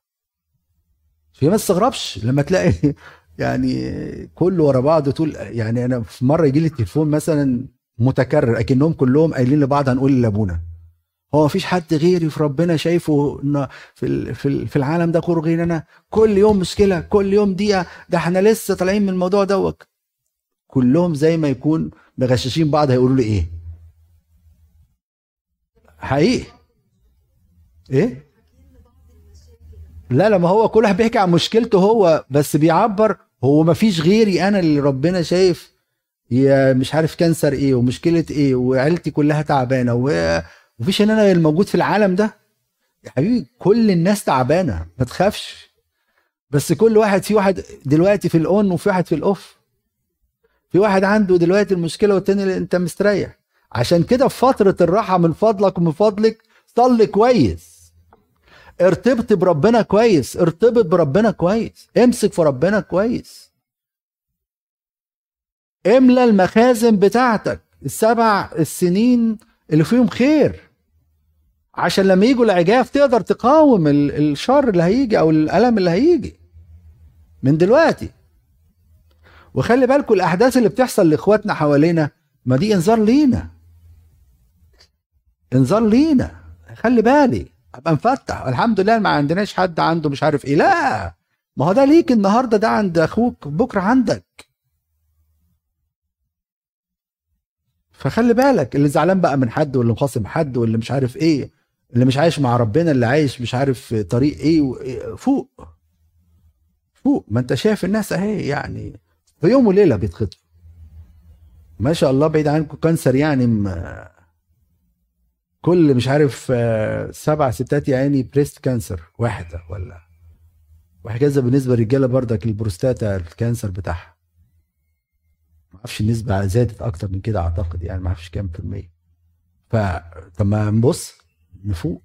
في ما تستغربش لما تلاقي يعني كله ورا بعضه طول يعني أنا في مرة يجي لي التليفون مثلا متكرر أكنهم كلهم قايلين لبعض هنقول لأبونا. هو مفيش حد غيري في ربنا شايفه في في العالم ده كله غير أنا. كل يوم مشكلة كل يوم دقيقه ده إحنا لسه طالعين من الموضوع دوت. كلهم زي ما يكون مغششين بعض هيقولوا لي إيه. حقيقي. إيه؟ لا لا ما هو كل واحد بيحكي عن مشكلته هو بس بيعبر هو ما فيش غيري أنا اللي ربنا شايف. يا مش عارف كانسر إيه ومشكلة إيه وعيلتي كلها تعبانة و- ومفيش ان أنا الموجود في العالم ده؟ يا حبيبي كل الناس تعبانة ما تخافش. بس كل واحد في واحد دلوقتي في الأون وفي واحد في الأوف. في واحد عنده دلوقتي المشكلة والتاني أنت مستريح. عشان كده في فترة الراحة من فضلك ومن فضلك صلي كويس. ارتبط بربنا كويس ارتبط بربنا كويس. امسك في ربنا كويس. املى المخازن بتاعتك. السبع السنين اللي فيهم خير. عشان لما يجوا العجاف تقدر تقاوم ال- الشر اللي هيجي أو الألم اللي هيجي من دلوقتي. وخلي بالكم الأحداث اللي بتحصل لإخواتنا حوالينا ما دي إنذار لينا. إنذار لينا. خلي بالي. أبقى مفتح. الحمد لله ما عندناش حد عنده مش عارف إيه. لا! ما هو ده ليك النهارده ده عند أخوك بكرة عندك. فخلي بالك اللي زعلان بقى من حد واللي مخاصم حد واللي مش عارف إيه. اللي مش عايش مع ربنا اللي عايش مش عارف طريق إيه فوق. فوق. ما أنت شايف الناس أهي يعني في يوم وليلة بيتخطفوا. ما شاء الله بعيد عنكم كانسر يعني كل مش عارف سبع ستات يا عيني breast cancer واحدة ولا؟ وهكذا بالنسبة للرجالة برضك البروستاتا ال cancer بتاعها. ما أعرفش النسبة زادت أكتر من كده أعتقد يعني ما أعرفش كام في المية. ف طب ما نبص. نفوق.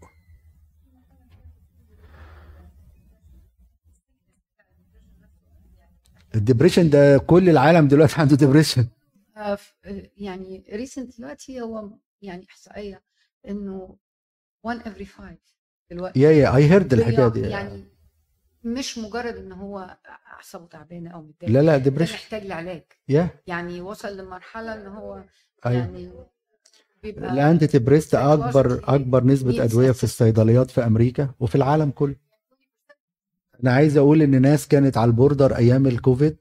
ال depression ده كل العالم دلوقتي عنده depression آه، يعني recent دلوقتي هو يعني إحصائية إنه 1 every 5 دلوقتي. yeah yeah I heard الحكاية دي. يعني مش مجرد إن هو أعصابه تعبانة أو متضايق لا لا depression محتاج لعلاج. yeah يعني وصل لمرحلة إن هو أيوه. يعني ال antidepressant اكبر أكبر نسبة أدوية في. الصيدليات في أمريكا وفي العالم كله أنا عايز أقول إن ناس كانت على ال border أيام الكوفيد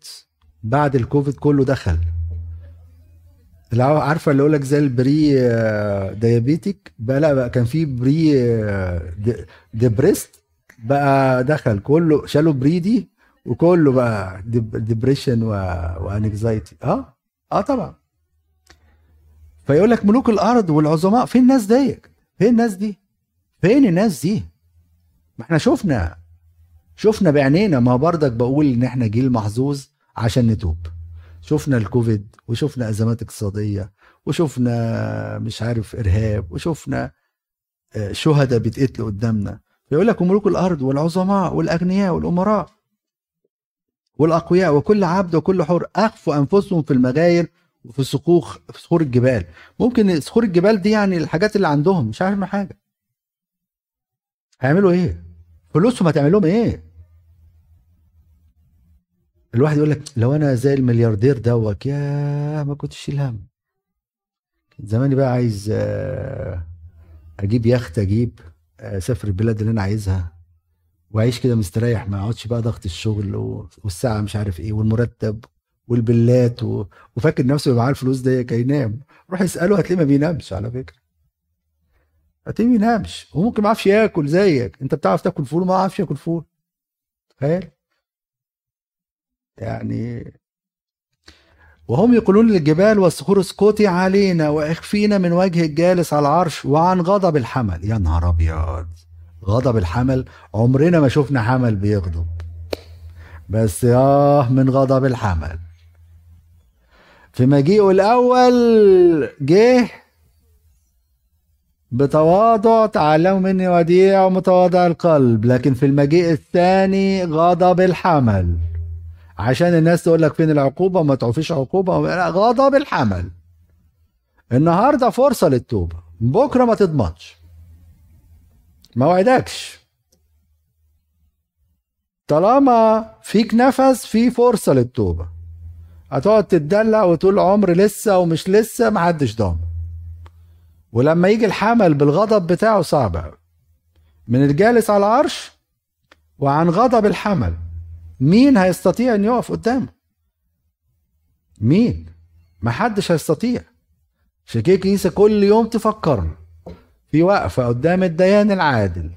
بعد الكوفيد كله دخل عارفة اللي يقول لك زي ال pre آه، diabetic بقى لا بقى كان في pre آه، de- depressed بقى دخل كله شالوا pre de وكله بقى dep- depression. و anxiety آه آه طبعا فيقول لك ملوك الأرض والعظماء فين الناس دي فين الناس دي؟ فين الناس دي؟ ما إحنا شفنا. شفنا بعينينا ما برضك بقول إن إحنا جيل محظوظ عشان نتوب. شفنا الكوفيد وشفنا أزمات اقتصادية وشفنا مش عارف إرهاب وشفنا آه، شهداء بيتقتلوا قدامنا. فيقول لك ملوك الأرض والعظماء والأغنياء والأمراء والأقوياء وكل عبد وكل حر أخفوا أنفسهم في المغاير وفي صخوخ في صخور الجبال. ممكن صخور الجبال دي يعني الحاجات اللي عندهم مش عارف حاجة. هيعملوا إيه؟ فلوسهم هتعمل لهم إيه؟ الواحد يقول لك لو أنا زي الملياردير دوت يا ما كنتش شيل هم. زماني بقى عايز آه، أجيب يخت أجيب آه، أسافر البلاد اللي أنا عايزها. وأعيش كده مستريح ما أقعدش بقى ضغط الشغل والساعة مش عارف إيه والمرتب والبلات و... وفاكر نفسه معاه الفلوس دي ينام. روح اسأله هتلاقيه ما بينامش على فكرة. هتلاقيه ما ينامش وممكن ما يعرفش ياكل زيك. انت بتعرف تاكل فول وما يعرفش ياكل فول. تخيل. يعني وهم يقولون للجبال والصخور اسكتي علينا واخفينا من وجه الجالس على العرش وعن غضب الحمل. يا نهار أبيض! غضب الحمل. عمرنا ما شفنا حمل بيغضب. بس ياه من غضب الحمل. في مجيئه الأول جه بتواضع تعلموا مني وديع ومتواضع القلب لكن في المجيء الثاني غضب الحمل عشان الناس تقول لك فين العقوبة وما تعرفيش عقوبة لا غضب الحمل النهارده فرصة للتوبة بكرة ما تضمنش. ما وعدكش. طالما فيك نفس في فرصة للتوبة. هتقعد تتدلع وتقول عمر لسه ومش لسه محدش ضامن. ولما يجي الحمل بالغضب بتاعه صعب قوي من الجالس على العرش وعن غضب الحمل مين هيستطيع إن يقف قدامه؟ مين؟ محدش هيستطيع. عشان كده كل يوم تفكرنا في وقفة قدام الديان العادل.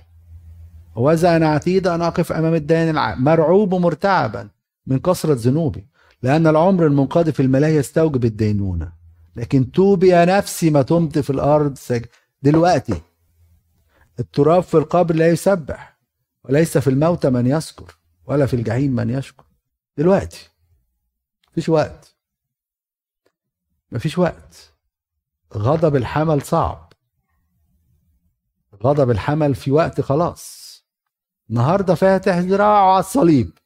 وإذا أنا عتيد أن أقف أمام الديان العادل مرعوب ومرتعبا من كثرة ذنوبي. لأن العمر المنقضي في الملاهي يستوجب الدينونة. لكن توبي يا نفسي ما تمت في الأرض سج... دلوقتي. التراب في القبر لا يسبح وليس في الموت من يذكر ولا في الجحيم من يشكر. دلوقتي. مفيش وقت. مفيش وقت. غضب الحمل صعب. غضب الحمل في وقت خلاص. النهارده فاتح ذراعه على الصليب.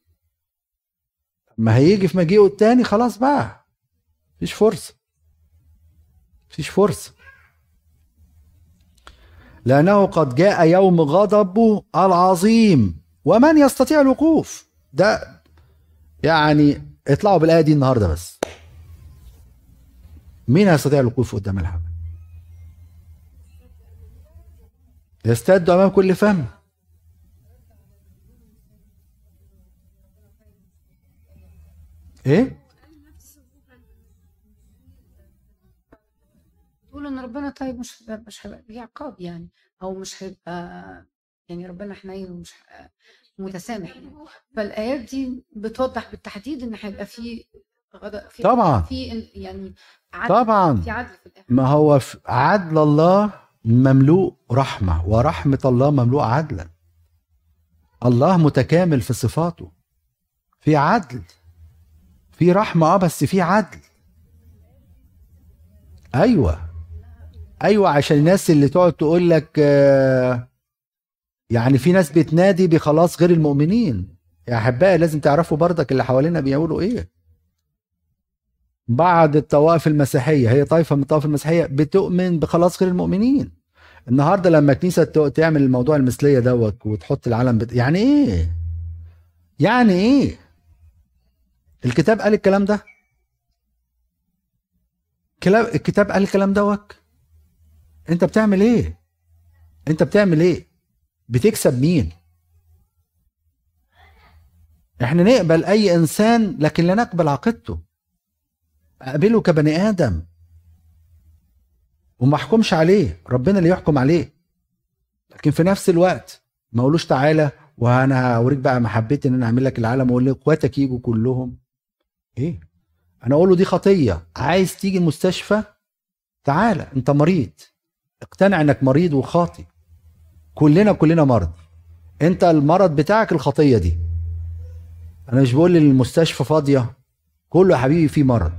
ما هيجي في مجيئه التاني خلاص بقى. مفيش فرصة. مفيش فرصة. لأنه قد جاء يوم غضبه العظيم. ومن يستطيع الوقوف؟ ده يعني اطلعوا بالآية دي النهاردة بس. مين هيستطيع الوقوف قدام الحمل يستد أمام كل فم. إيه؟ تقول إن ربنا طيب مش مش هيبقى فيه عقاب يعني أو مش هيبقى يعني ربنا حنين ومش متسامح يعني. فالآيات دي بتوضح بالتحديد إن هيبقى في غضب في طبعا. في يعني عدل طبعا. في عدل في ما هو عدل الله مملوء رحمة ورحمة الله مملوء عدلا. الله متكامل في صفاته. في عدل. في رحمة آه بس في عدل. أيوه. أيوه عشان الناس اللي تقعد تقول لك آه، يعني في ناس بتنادي بخلاص غير المؤمنين. يا أحبائي لازم تعرفوا برضك اللي حوالينا بيقولوا إيه. بعض الطوائف المسيحية هي طائفة من الطوائف المسيحية بتؤمن بخلاص غير المؤمنين. النهارده لما كنيسه ت- تعمل الموضوع المثلية دوت وتحط العلم بت... يعني إيه؟ يعني إيه؟ الكتاب قال الكلام ده؟ الكتاب قال الكلام دوت انت بتعمل إيه؟ انت بتعمل إيه؟ بتكسب مين؟ إحنا نقبل أي إنسان لكن لا نقبل عقيدته. أقبله كبني آدم. وما أحكمش عليه ربنا اللي يحكم عليه. لكن في نفس الوقت ما أقولوش تعالى وأنا هوريك بقى محبتي إن أنا أعمل لك العالم وأقول لك اخواتك يجوا كلهم. إيه؟ أنا أقول له دي خطية. عايز تيجي المستشفى؟ تعالى أنت مريض. اقتنع إنك مريض وخاطي. كلنا كلنا مرض. أنت المرض بتاعك الخطية دي. أنا مش بقول المستشفى فاضية. كله يا حبيبي فيه مرض.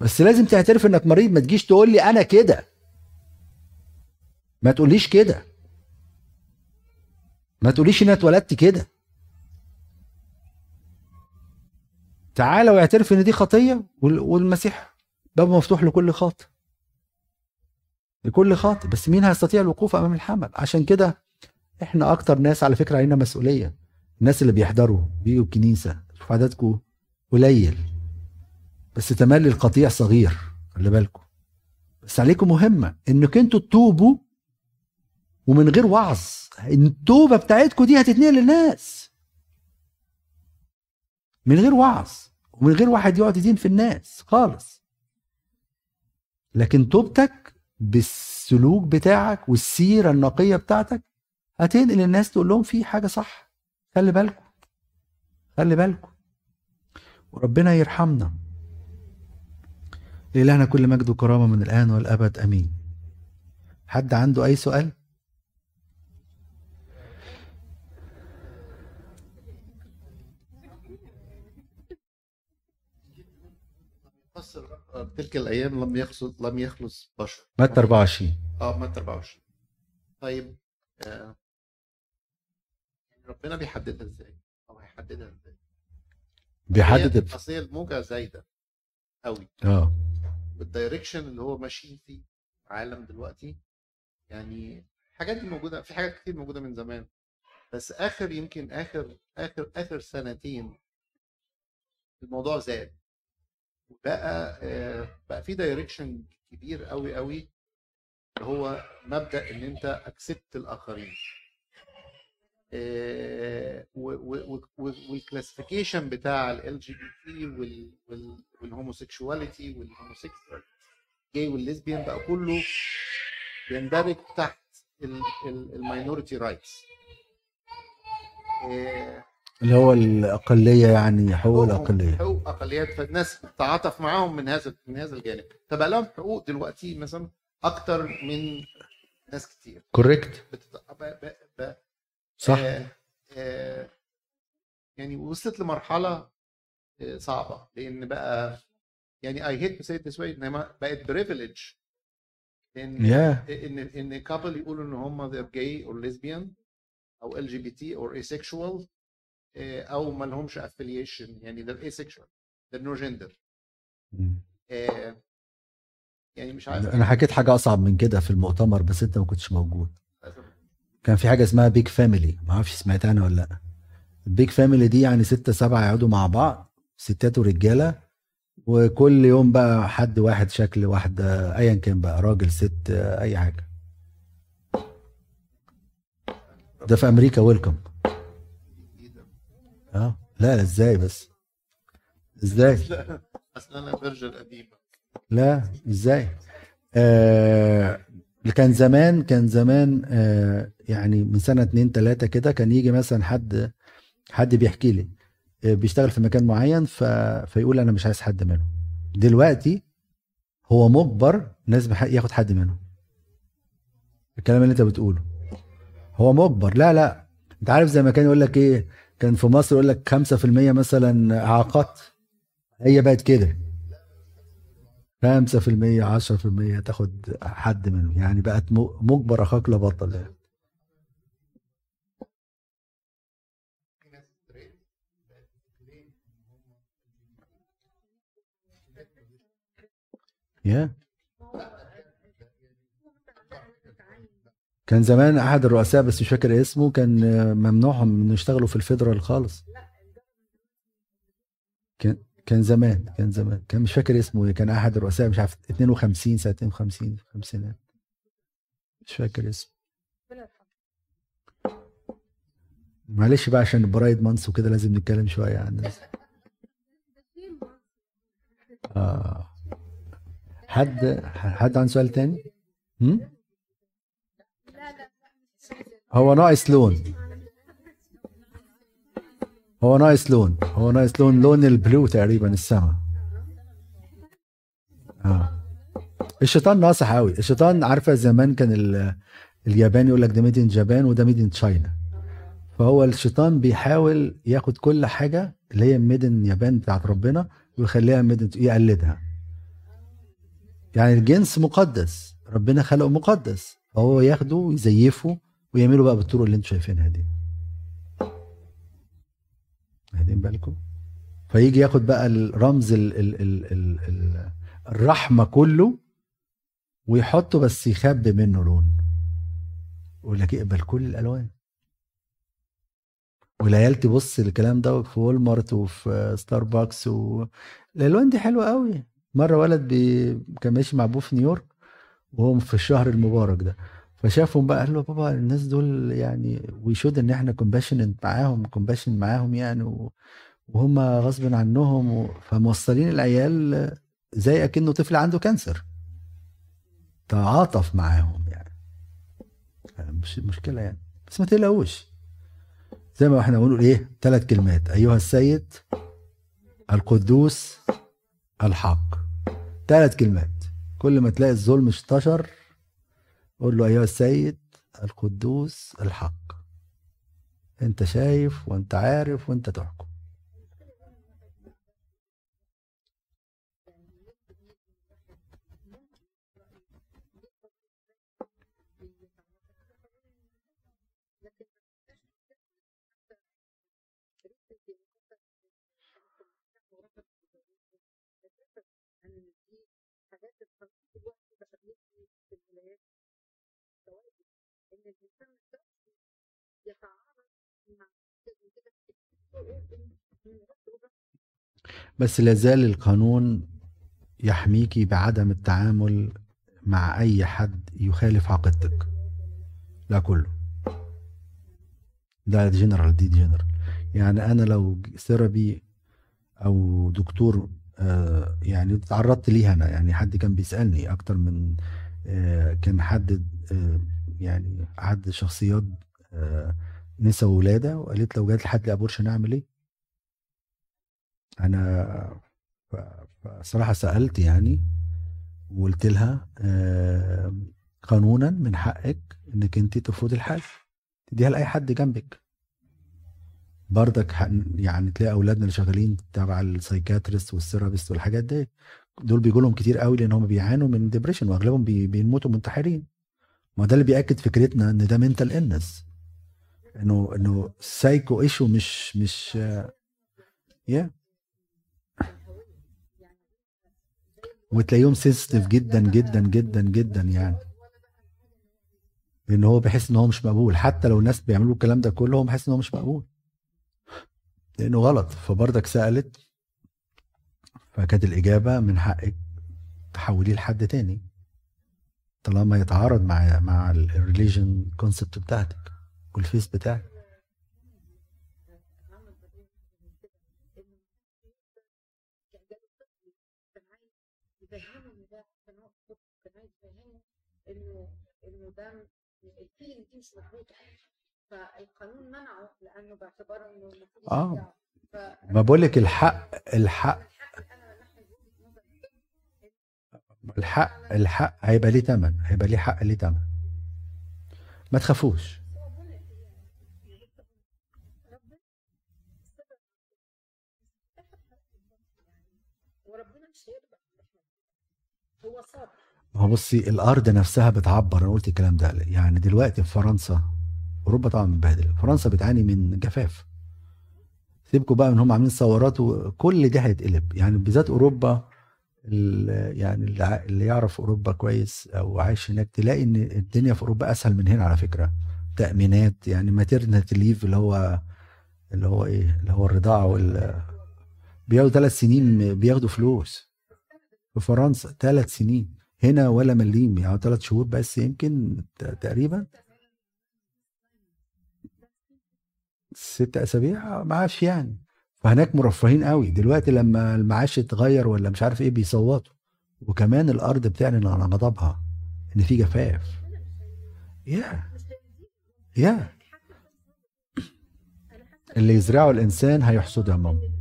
بس لازم تعترف إنك مريض. ما تجيش تقول لي أنا كده. ما تقوليش كده. ما تقوليش ان أنا اتولدت كده. تعالى واعترف إن دي خطية وال- والمسيح بابه مفتوح لكل خاطئ. لكل خاطئ. بس مين هيستطيع الوقوف أمام الحمل؟ عشان كده إحنا أكتر ناس على فكرة علينا مسؤولية. الناس اللي بيحضروا بيجوا الكنيسة شوف عددكم قليل. بس تملي القطيع صغير خلي بالكم. بس عليكم مهمة إنك أنتوا تتوبوا ومن غير وعظ. التوبة بتاعتكم دي هتتنقل للناس. من غير وعظ ومن غير واحد يقعد يدين في الناس خالص. لكن توبتك بالسلوك بتاعك والسيرة النقية بتاعتك هتنقل الناس تقول لهم في حاجة صح. خلي بالكم خلي بالكم. وربنا يرحمنا. لإلهنا كل مجد وكرامة من الآن والأبد. أمين. حد عنده أي سؤال؟ فسر تلك الأيام لم يخلص لم يخلص بشر متى 24 آه متى 24 طيب آه. ربنا بيحددها إزاي؟ أو هيحددها إزاي؟ بيحدد اصل هي الموجه زايدة قوي آه بال direction اللي هو ماشيين فيه العالم دلوقتي يعني الحاجات دي موجودة في حاجات كتير موجودة من زمان بس آخر يمكن آخر آخر آخر سنتين الموضوع زاد وبقى آه، بقى في direction كبير قوي قوي اللي هو مبدأ إن أنت accept الآخرين. وال classification بتاع LGBT وال homosexuality وال homosexual gay وال lesbian بقى كله يندرج تحت ال minority rights اللي هو الأقلية يعني حقوق الأقلية. حقوق أقليات. فالناس تتعاطف معاهم من هذا من هذا الجانب. فبقى لهم حقوق دلوقتي مثلا أكتر من ناس كتير. correct but... ب... ب... ب... صح. آه آه يعني وصلت لمرحلة آه صعبة. لأن بقى يعني I hate to say this way إنما بقت privilege إن إن إن couple يقولوا إن هم they're gay or lesbian أو LGBT or asexual. أو ما لهمش affiliation يعني they're asexual they're no gender. آه، يعني مش عارف. أنا حكيت حاجة أصعب من كده في المؤتمر بس أنت ما كنتش موجود. كان في حاجة اسمها big family ما أعرفش سمعت عنها ولا لأ. ال big family دي يعني ستة سبعة يقعدوا مع بعض ستات ورجالة وكل يوم بقى حد واحد شكل واحدة أيا كان بقى راجل ست أي حاجة. ده في أمريكا ويلكم آه. لا لا إزاي بس؟ إزاي؟ أصل أنا فيرجن قديمة. لا إزاي؟ آه كان زمان كان زمان آه يعني من سنة اتنين تلاتة كده كان يجي مثلا حد حد بيحكي لي آه بيشتغل في مكان معين ف... فيقول أنا مش عايز حد منهم. دلوقتي هو مجبر لازم ياخد حد منهم. الكلام اللي أنت بتقوله. هو مجبر. لا لا. أنت عارف زي ما كان يقول لك إيه؟ كان في مصر يقول لك 5% مثلا اعاقات هي بقت كده. 5% 10% تاخد حد منهم. يعني بقت مجبر أخاك لا بطل يعني. يا كان زمان أحد الرؤساء بس مش فاكر اسمه كان ممنوعهم من يشتغلوا في الفيدرال خالص. كان كان زمان كان زمان. كان مش فاكر اسمه إيه، كان أحد الرؤساء مش عارف 52 سنة 52 خمسينات. مش فاكر اسمه. معلش بقى عشان البرايد مانس وكده لازم نتكلم شوية عن الناس. آه. حد حد عنده سؤال تاني؟ هم؟ هو ناقص لون. هو ناقص لون. هو ناقص لون. لون ال blue تقريبا السما. آه. الشيطان ناصح قوي. الشيطان عارفة زمان كان ال- اليابان يقول لك ده made in Japan وده made in China فهو الشيطان بيحاول ياخد كل حاجة اللي هي made in Japan بتاعت ربنا ويخليها ميد يقلدها. يعني الجنس مقدس. ربنا خلقه مقدس. فهو ياخده ويزيفه ويعمله بقى بالطرق اللي أنتم شايفينها دي. واخدين بالكم؟ فيجي ياخد بقى الرمز ال ال ال ال ال الرحمة كله ويحطه بس يخبي منه لون. يقول لك اقبل كل الألوان. والعيال تبص الكلام ده في وول وفي ستاربكس والالوان دي حلوة قوي. مرة ولد بي... كان ماشي مع أبوه في نيويورك وهو في الشهر المبارك ده. فشافهم بقى قال له بابا الناس دول يعني we should إن إحنا compassion معاهم compassion معاهم يعني. وهم غصب عنهم. فموصلين العيال زي أكنه طفل عنده cancer تعاطف معاهم يعني. مش مشكلة يعني. بس ما تقلقوش. زي ما إحنا بنقول إيه ثلاث كلمات. أيها السيد القدوس الحق. ثلاث كلمات. كل ما تلاقي الظلم انتشر قول له أيها السيد القدوس الحق. أنت شايف وأنت عارف وأنت تحكم. بس لازال القانون يحميكي بعدم التعامل مع أي حد يخالف عقيدتك. لا كله. ده جنرال دي جنرال يعني أنا لو therapy أو دكتور آه، يعني تعرضت ليها أنا؟ يعني حد كان بيسألني أكتر من آه، كان حد آه، يعني حد شخصيات نسا وولادة وقالت لو جات لحد abortion أعمل إيه؟ أنا فصراحه سألت يعني وقلت لها آه، قانونا من حقك إنك أنت ترفضي الحالة تديها لأي حد جنبك. بردك يعني تلاقي أولادنا اللي شغالين تبع ال psychiatrist وال therapist والحاجات دي دول بيجوا لهم كتير قوي لأن هم بيعانوا من depression وأغلبهم بي- بيموتوا منتحرين. ما ده اللي بيأكد فكرتنا إن ده mental illness انه إنه سايكو ايشو مش مش يا وتلاقيهم sensitive جدا جدا جدا جدا يعني. لأن هو بيحس إن هو مش مقبول. حتى لو الناس بيعملوا الكلام ده كله هو بيحس إن هو مش مقبول. لأنه غلط. فبرضك سألت فكانت الإجابة من حقك تحوليه لحد تاني. طالما يتعارض مع مع ال religion concept بتاعتك وال faith بتاعك انه انه ده ال feeling دي مش مظبوطة. فالقانون منعه لأنه باعتباره إنه المفروض. ف- ما بقول لك الحق الحق الحق الحق هيبقى ليه تمن. هيبقى ليه حق ليه تمن. ما تخافوش وربنا مش هيرضى هو صابر ما هو بصي الأرض نفسها بتعبر أنا قلت الكلام ده. يعني دلوقتي في فرنسا أوروبا طبعا متبهدله فرنسا بتعاني من جفاف. سيبكوا بقى من هم عاملين ثورات وكل ده هيتقلب. يعني بالذات أوروبا يعني اللي ع- اللي يعرف أوروبا كويس أو عايش هناك تلاقي إن الدنيا في أوروبا أسهل من هنا على فكرة. تأمينات يعني ماتيرنتي ليف اللي هو اللي هو إيه اللي هو الرضاعة وال بياخدوا ثلاث سنين بياخدوا فلوس. في فرنسا ثلاث سنين. هنا ولا مليم يعني ثلاث شهور بس يمكن تقريبا. ست أسابيع معاش يعني. فهناك مرفهين قوي. دلوقتي لما المعاش اتغير ولا مش عارف إيه بيصوتوا. وكمان الأرض بتعلن عن غضبها إن في جفاف. يا يا اللي يزرعه الإنسان هيحصده يا ماما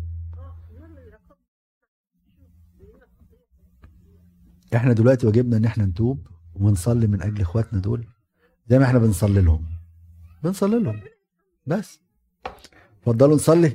إحنا دلوقتي واجبنا ان إحنا نتوب ونصلي من أجل اخواتنا دول زي ما إحنا بنصلي لهم. بنصلي لهم. بس. اتفضلوا نصلي.